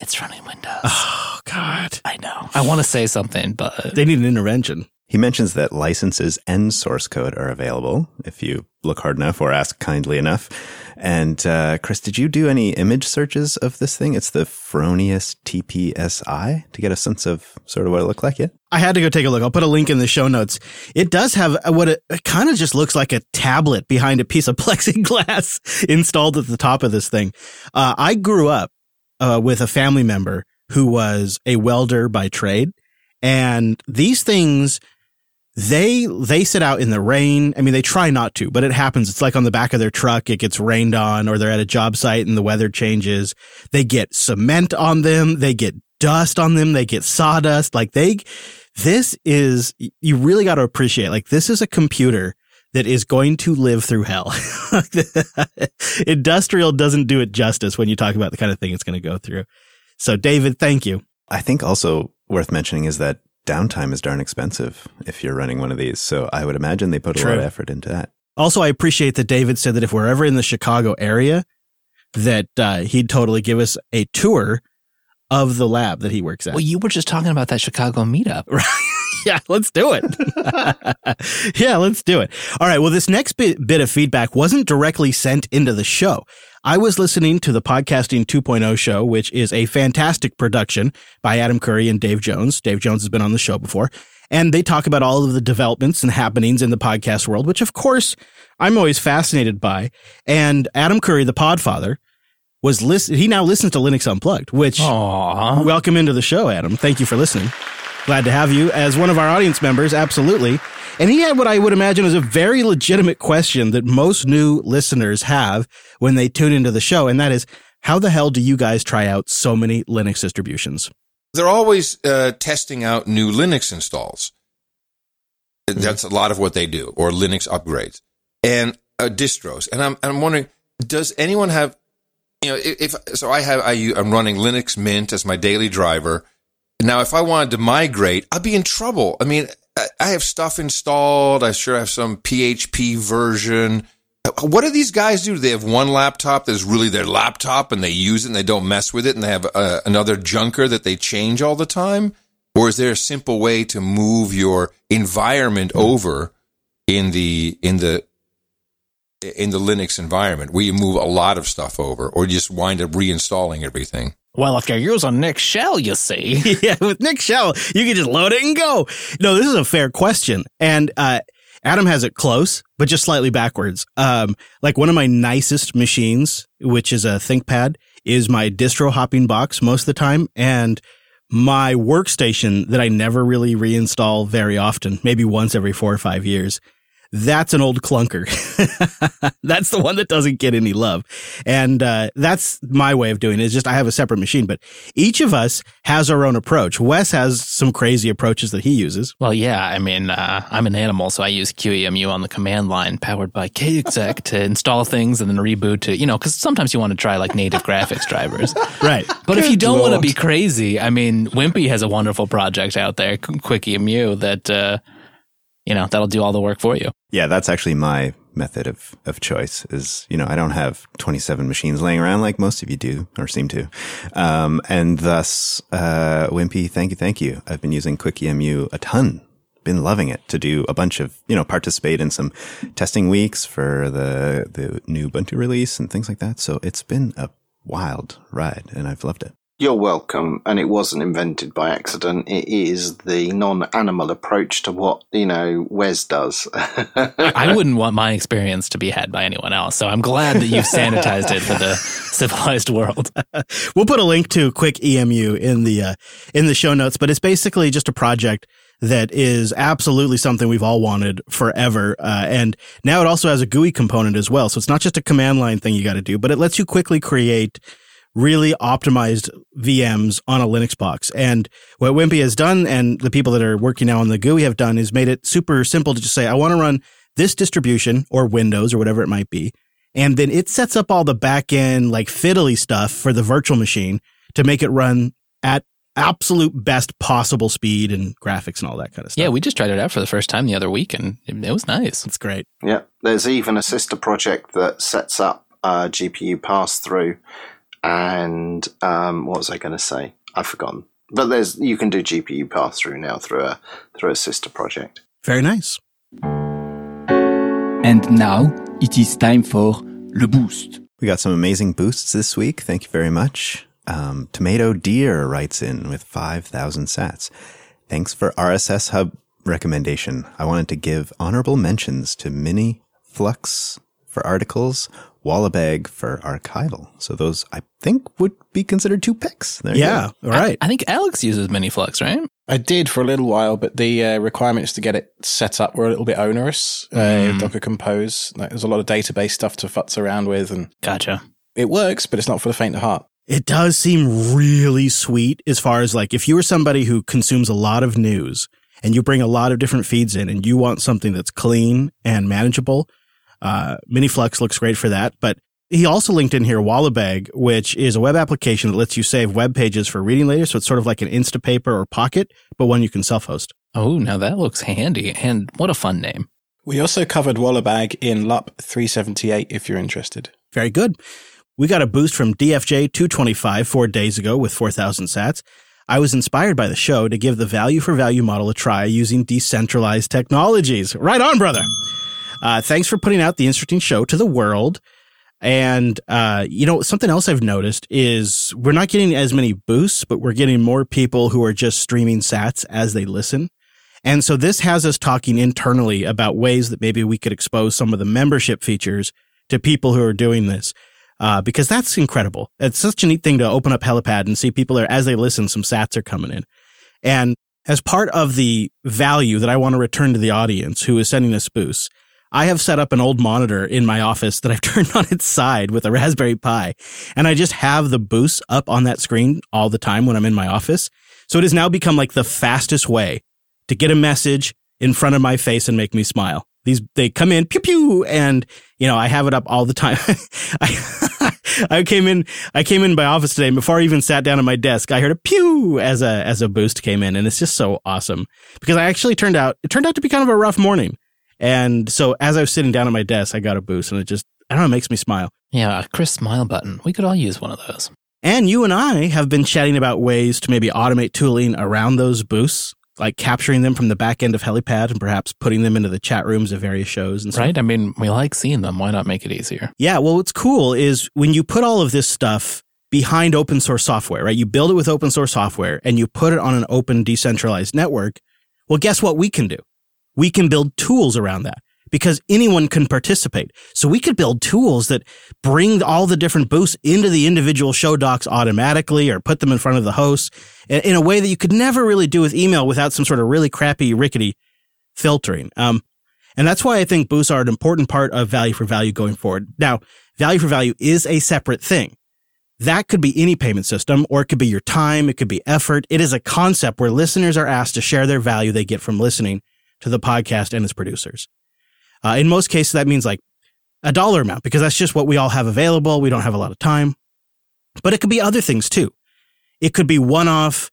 It's running Windows. Oh, God. I know. I want to say something, but They need an intervention. He mentions that licenses and source code are available if you look hard enough or ask kindly enough. And uh, Chris, did you do any image searches of this thing? It's the Fronius TPSI to get a sense of sort of what it looked like. Yeah. I had to go take a look. I'll put a link in the show notes. It does have what it, it kind of just looks like a tablet behind a piece of plexiglass installed at the top of this thing. Uh, I grew up uh, with a family member who was a welder by trade, and these things they they sit out in the rain. I mean, they try not to, but it happens. It's like on the back of their truck, it gets rained on, or they're at a job site and the weather changes. They get cement on them. They get dust on them. They get sawdust. Like they, this is, you really got to appreciate, like, this is a computer that is going to live through hell. Industrial doesn't do it justice when you talk about the kind of thing it's going to go through. So, David, thank you. I think also worth mentioning is that downtime is darn expensive if you're running one of these. So I would imagine they put a lot of effort into that. Also, I appreciate that David said that if we're ever in the Chicago area, that uh, he'd totally give us a tour of the lab that he works at. well, you were just talking about that Chicago meetup. right? yeah, let's do it. yeah, let's do it. All right. Well, this next bit, bit of feedback wasn't directly sent into the show. I was listening to the Podcasting 2.0 show, which is a fantastic production by Adam Curry and Dave Jones. Dave Jones has been on the show before. And they talk about all of the developments and happenings in the podcast world, which of course I'm always fascinated by. And Adam Curry, the podfather, was listen. He now listens to Linux Unplugged, which Aww. welcome into the show, Adam. Thank you for listening. Glad to have you as one of our audience members. Absolutely. And he had what I would imagine is a very legitimate question that most new listeners have when they tune into the show. And that is, how the hell do you guys try out so many Linux distributions? They're always uh, testing out new Linux installs. That's a lot of what they do, or Linux upgrades and uh, distros. And I'm I'm wondering, does anyone have, you know, if, if so, I have I'm running Linux Mint as my daily driver. Now, if I wanted to migrate, I'd be in trouble. I mean, I- I have stuff installed. I sure have some PHP version. Uh, What do these guys do? Do they have one laptop that's really their laptop and they use it and they don't mess with it and they have uh, another junker that they change all the time? Or is there a simple way to move your environment over in the in the in the Linux environment where you move a lot of stuff over or you just wind up reinstalling everything? Well, if you're using nix-shell, you see. yeah, with Nick Shell, you can just load it and go. No, this is a fair question. And uh, Adam has it close, but just slightly backwards. Um, like one of my nicest machines, which is a ThinkPad, is my distro hopping box most of the time. And my workstation that I never really reinstall very often, maybe once every four or five years. That's an old clunker. that's the one that doesn't get any love. And uh, that's my way of doing it. it is just I have a separate machine, but each of us has our own approach. Wes has some crazy approaches that he uses. Well, yeah. I mean, uh, I'm an animal, so I use QEMU on the command line powered by KExec to install things and then reboot to, you know, because sometimes you want to try like native graphics drivers. Right. But if you don't want to be crazy, I mean, Wimpy has a wonderful project out there, Qu- Quickemu, that, uh, you know, that'll do all the work for you. Yeah, that's actually my method of, of choice is, you know, I don't have 27 machines laying around like most of you do or seem to. Um, and thus, uh, Wimpy, thank you. Thank you. I've been using Quickemu a ton. Been loving it to do a bunch of, you know, participate in some testing weeks for the, the new Ubuntu release and things like that. So it's been a wild ride and I've loved it. You're welcome. And it wasn't invented by accident. It is the non-animal approach to what, you know, Wes does. I wouldn't want my experience to be had by anyone else. So I'm glad that you've sanitized it for the civilized world. We'll put a link to Quickemu in the uh, in the show notes, but it's basically just a project that is absolutely something we've all wanted forever. Uh, and now it also has a GUI component as well. So it's not just a command line thing you got to do, but it lets you quickly create really optimized VMs on a Linux box. And what Wimpy has done and the people that are working now on the GUI have done is made it super simple to just say, I want to run this distribution or Windows or whatever it might be. And then it sets up all the back end, like fiddly stuff for the virtual machine to make it run at absolute best possible speed and graphics and all that kind of stuff. Yeah, we just tried it out for the first time the other week, and it, it was nice. It's great. Yeah, there's even a sister project that sets up uh, GPU pass through, and um, what was I going to say? I've forgotten. But there's you can do GPU pass through now through a through a sister project. Very nice. And now it is time for Le Boost. We got some amazing boosts this week. Thank you very much. Um, Tomato Deer writes in with 5,000 sats. Thanks for RSSHub recommendation. I wanted to give honorable mentions to Mini Flux for articles, Wallabag for archival. So those I think would be considered two picks. There you Yeah. go. All right. I, I think Alex uses Miniflux, right? I did for a little while, but the uh, requirements to get it set up were a little bit onerous. Uh, Docker Compose, like, there's a lot of database stuff to futz around with, and Gotcha. it works, but it's not for the faint of heart. It does seem really sweet as far as like if you were somebody who consumes a lot of news and you bring a lot of different feeds in and you want something that's clean and manageable, uh, Miniflux looks great for that. But he also linked in here Wallabag, which is a web application that lets you save web pages for reading later. So it's sort of like an Instapaper or Pocket, but one you can self host. Oh, now that looks handy. And what a fun name. We also covered Wallabag in LUP 378 if you're interested. Very good. We got a boost from DFJ 225 four days ago with 4,000 sats. I was inspired by the show to give the value for value model a try using decentralized technologies. Right on, brother. Uh, thanks for putting out the interesting show to the world. And, uh, you know, something else I've noticed is we're not getting as many boosts, but we're getting more people who are just streaming sats as they listen. And so this has us talking internally about ways that maybe we could expose some of the membership features to people who are doing this. Uh, because that's incredible. It's such a neat thing to open up Helipad and see people there as they listen, some sats are coming in. And as part of the value that I want to return to the audience who is sending us boosts, I have set up an old monitor in my office that I've turned on its side with a Raspberry Pi. And I just have the boost up on that screen all the time when I'm in my office. So it has now become like the fastest way to get a message in front of my face and make me smile. These, they come in, pew pew, and, you know, I have it up all the time. I, I came in, I came in my office today and before I even sat down at my desk. I heard a pew as a, as a boost came in and it's just so awesome because I actually turned out, it turned out to be kind of a rough morning. And so as I was sitting down at my desk, I got a boost and it just, I don't know, it makes me smile. Yeah, a Chris Smile button. We could all use one of those. And you and I have been chatting about ways to maybe automate tooling around those boosts, like capturing them from the back end of Helipad and perhaps putting them into the chat rooms of various shows and stuff. Right? I mean, we like seeing them. Why not make it easier? Yeah. Well, what's cool is when you put all of this stuff behind open source software, right? You build it with open source software and you put it on an open decentralized network. Well, guess what we can do? We can build tools around that because anyone can participate. So we could build tools that bring all the different boosts into the individual show docs automatically or put them in front of the host in a way that you could never really do with email without some sort of really crappy, rickety filtering. Um, and that's why I think boosts are an important part of value for value going forward. Now, value for value is a separate thing. That could be any payment system, or it could be your time. It could be effort. It is a concept where listeners are asked to share their value they get from listening to the podcast and its producers. Uh, in most cases, that means like a dollar amount because that's just what we all have available. We don't have a lot of time, but it could be other things too. It could be one off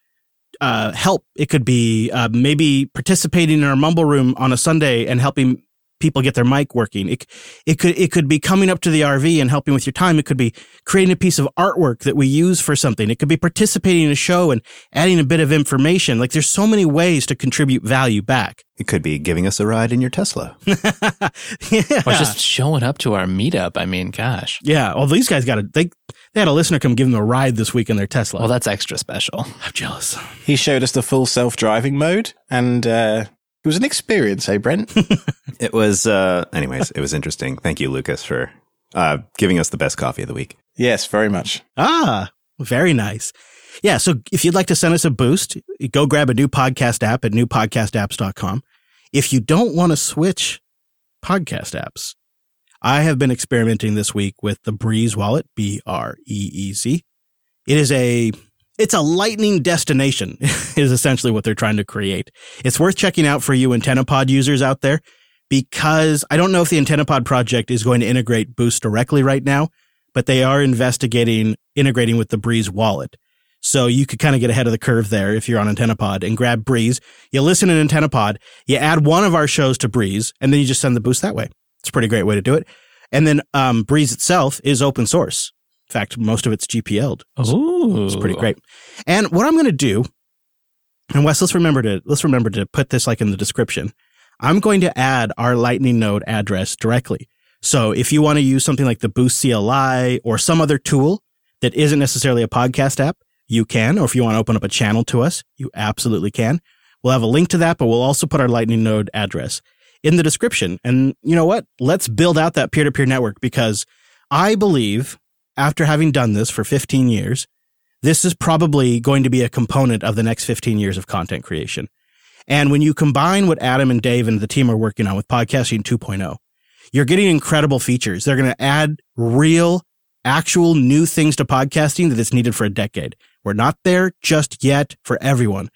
uh, help. It could be uh, maybe participating in our mumble room on a Sunday and helping people get their mic working. It, it could it could be coming up to the RV and helping with your time. It could be creating a piece of artwork that we use for something. It could be participating in a show and adding a bit of information. Like there's so many ways to contribute value back. It could be giving us a ride in your Tesla. yeah. Or just showing up to our meetup. I mean, gosh. Yeah. Well, these guys got a they they had a listener come give them a ride this week in their Tesla. Well, that's extra special. I'm jealous. He showed us the full self driving mode, and uh, it was an experience, eh, Brent? It was, uh, anyways, it was interesting. Thank you, Lucas, for uh, giving us the best coffee of the week. yes, very much. Ah, very nice. Yeah. So if you'd like to send us a boost, go grab a new podcast app at newpodcastapps.com. If you don't want to switch podcast apps, I have been experimenting this week with the Breez wallet, B R E E Z. It is a it's a lightning destination is essentially what they're trying to create. It's worth checking out for you AntennaPod users out there. because I don't know if the AntennaPod project is going to integrate Boost directly right now, but they are investigating integrating with the Breez wallet. So you could kind of get ahead of the curve there if you're on AntennaPod and grab Breez. You listen in AntennaPod, you add one of our shows to Breez, and then you just send the boost that way. It's a pretty great way to do it. And then um, Breez itself is open source. In fact, most of it's GPL'd. Ooh. It's pretty great. And what I'm going to do, and Wes, let's remember to let's remember to put this like in the description. I'm going to add our Lightning node address directly. So if you want to use something like the Boost CLI or some other tool that isn't necessarily a podcast app, you can. Or if you want to open up a channel to us, you absolutely can. We'll have a link to that, but we'll also put our Lightning node address in the description. And you know what? Let's build out that peer to peer network because I believe after having done this for 15 years, this is probably going to be a component of the next 15 years of content creation. And when you combine what Adam and Dave and the team are working on with podcasting 2.0, you're getting incredible features. They're going to add real, actual new things to podcasting that is needed for a decade. We're not there just yet for everyone,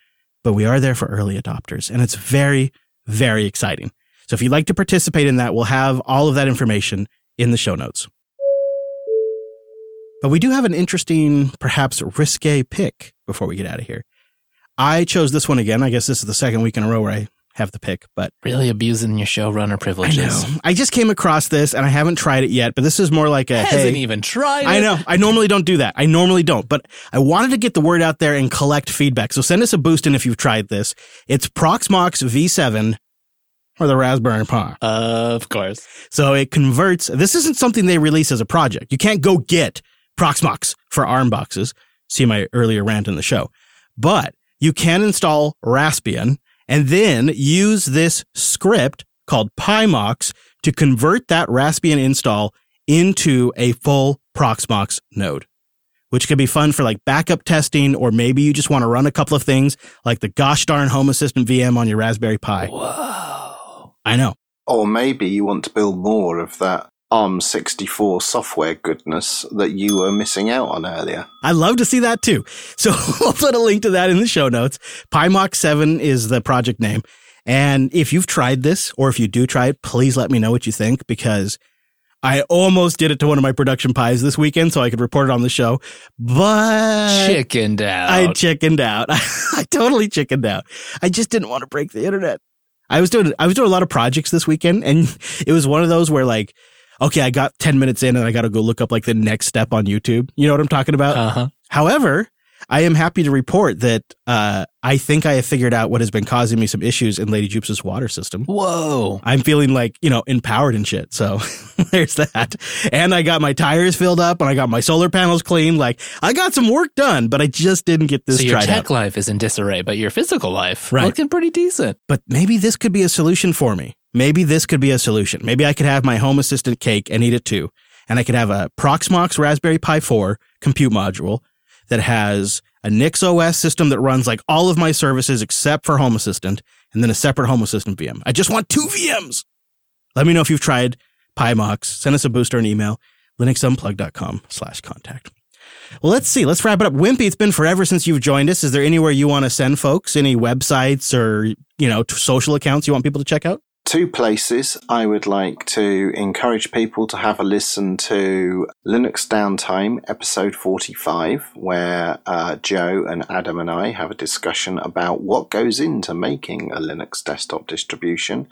but we are there for early adopters. And it's very, very exciting. So if you'd like to participate in that, we'll have all of that information in the show notes. But we do have an interesting, perhaps risque pick before we get out of here. I chose this one again. I guess this is the second week in a row where I have the pick, but Really abusing your showrunner privileges. I know. I just came across this and I haven't tried it yet, but this is more like a Hasn't hey, even tried I it. know. I normally don't do that. I normally don't, but I wanted to get the word out there and collect feedback. So send us a boost in if you've tried this. It's Proxmox V7 or the Raspberry Pi. Of course. So it converts. This isn't something they release as a project. You can't go get Proxmox for ARM boxes. See my earlier rant in the show. But you can install Raspbian and then use this script called Pimox to convert that Raspbian install into a full Proxmox node, which could be fun for like backup testing, or maybe you just want to run a couple of things like the gosh darn Home Assistant VM on your Raspberry Pi. Whoa. I know. Or maybe you want to build more of that ARM64 software goodness that you were missing out on earlier. I'd love to see that too. So we'll put a link to that in the show notes. Pimox 7 is the project name. And if you've tried this or if you do try it, please let me know what you think because I almost did it to one of my production pies this weekend so I could report it on the show, but Chickened out. I chickened out. I totally chickened out. I just didn't want to break the internet. I was doing I was doing a lot of projects this weekend and it was one of those where like okay, I got 10 minutes in and I got to go look up like the next step on YouTube. You know what I'm talking about? uh-huh. However, I am happy to report that uh, I think I have figured out what has been causing me some issues in Lady Jupes' water system. Whoa. I'm feeling like, you know, empowered and shit. So there's that. And I got my tires filled up and I got my solar panels cleaned. Like I got some work done, but I just didn't get this so your tech out. life is in disarray, but your physical life Right. looking pretty decent. But maybe this could be a solution for me. Maybe this could be a solution. Maybe I could have my home assistant cake and eat it too. And I could have a Proxmox Raspberry Pi 4 compute module that has a NixOS system that runs like all of my services except for Home Assistant, and then a separate Home Assistant VM. I just want two VMs. Let me know if you've tried Pimox. Send us a booster an email, linuxunplug.com slash contact. Well, let's see. Let's wrap it up. Wimpy, it's been forever since you've joined us. Is there anywhere you want to send folks? Any websites or, you know, social accounts you want people to check out? Two places I would like to encourage people to have a listen to Linux Downtime, episode 45, where uh, Joe and Adam and I have a discussion about what goes into making a Linux desktop distribution.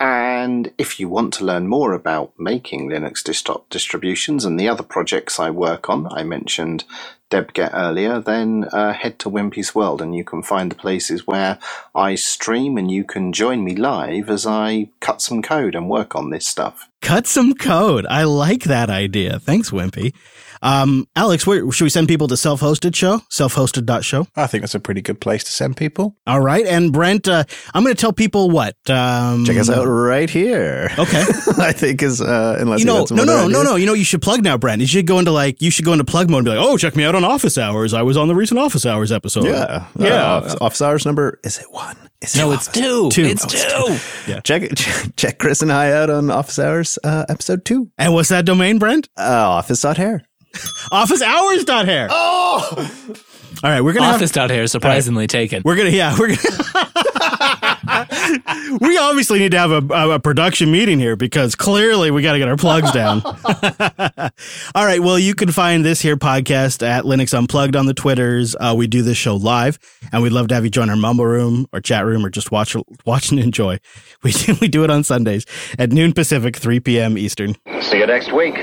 And if you want to learn more about making Linux desktop distributions and the other projects I work on, I mentioned deb-get earlier, then uh, head to Wimpy's World and you can find the places where I stream and you can join me live as I cut some code and work on this stuff. Cut some code. I like that idea. Thanks, Wimpy. Um, Alex, where should we send people to self-hosted show? Self-hosted.show. I think that's a pretty good place to send people. All right. And Brent, uh, I'm going to tell people what, um, Check us out right here. Okay. I think is uh, unless you you know, had no, no, no, no, no. You know, you should plug now, Brent. You should go into like, you should go into plug mode and be like, oh, check me out on Office Hours. I was on the recent Office Hours episode. Yeah, Yeah. Uh, office, office hours number is it one? Is No, it's two. Two. It's Oh, it's two. Check, check check Chris and I out on Office Hours uh, episode two. And what's that domain, Brent? Uh, office.hair. Officehours.hair. Oh! All right. We're going to have Office out here surprisingly taken. We're gonna, yeah, we're gonna. we obviously need to have a, a, a production meeting here because clearly we got to get our plugs down. All right. Well, you can find this here podcast at Linux Unplugged on the Twitters. Uh, we do this show live, and we'd love to have you join our mumble room or chat room or just watch watch and enjoy. We do, we do it on Sundays at noon Pacific, 3 p.m. Eastern. See you next week.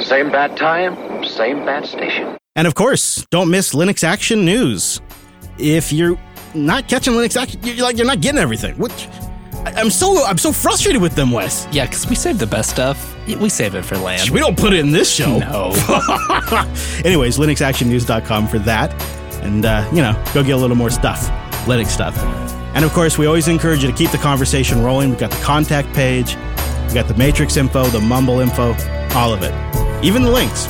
Same bad time, same bad station. And of course, don't miss Linux Action News. If you're not catching Linux Action, you're like you're not getting everything. Which I- I'm so I'm so frustrated with them, Wes. Yeah, because we save the best stuff. We save it for LAN. We don't put it in this show. No. Anyways, linuxactionnews.com for that. And, uh, you know, go get a little more stuff, Linux stuff. And of course, we always encourage you to keep the conversation rolling. We've got the contact page, we've got the matrix info, the mumble info, all of it. Even the links,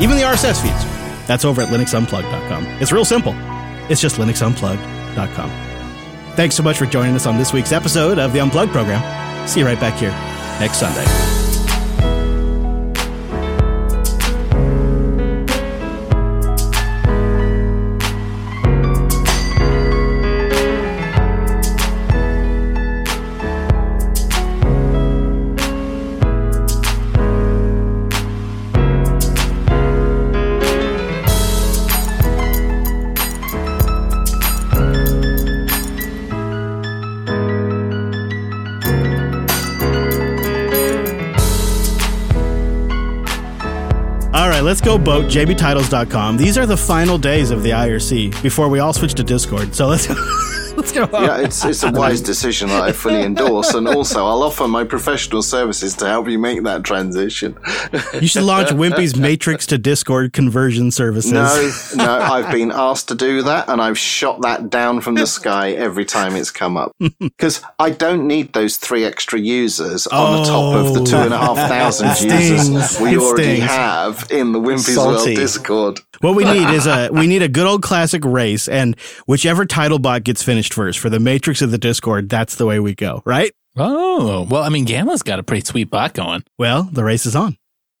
even the RSS feeds. That's over at linuxunplugged.com. It's real simple. It's just linuxunplugged.com. Thanks so much for joining us on this week's episode of the Unplugged program. See you right back here next Sunday. Let's go boat, jbtitles.com. These are the final days of the IRC before we all switch to Discord. So let's let's go. Yeah, it's it's a wise decision that I fully endorse, and also I'll offer my professional services to help you make that transition. You should launch Wimpy's Matrix to Discord conversion services. No, no, I've been asked to do that, and I've shot that down from the sky every time it's come up because I don't need those three extra users on the top of the oh. two and a half thousand stings. users we It already stings. have in the Wimpy's World Discord. What we need is a we need a good old classic race, and whichever title bot gets finished first for the Matrix of the Discord, that's the way we go, right? oh, well, I mean, Gamma's got a pretty sweet bot going. Well, the race is on.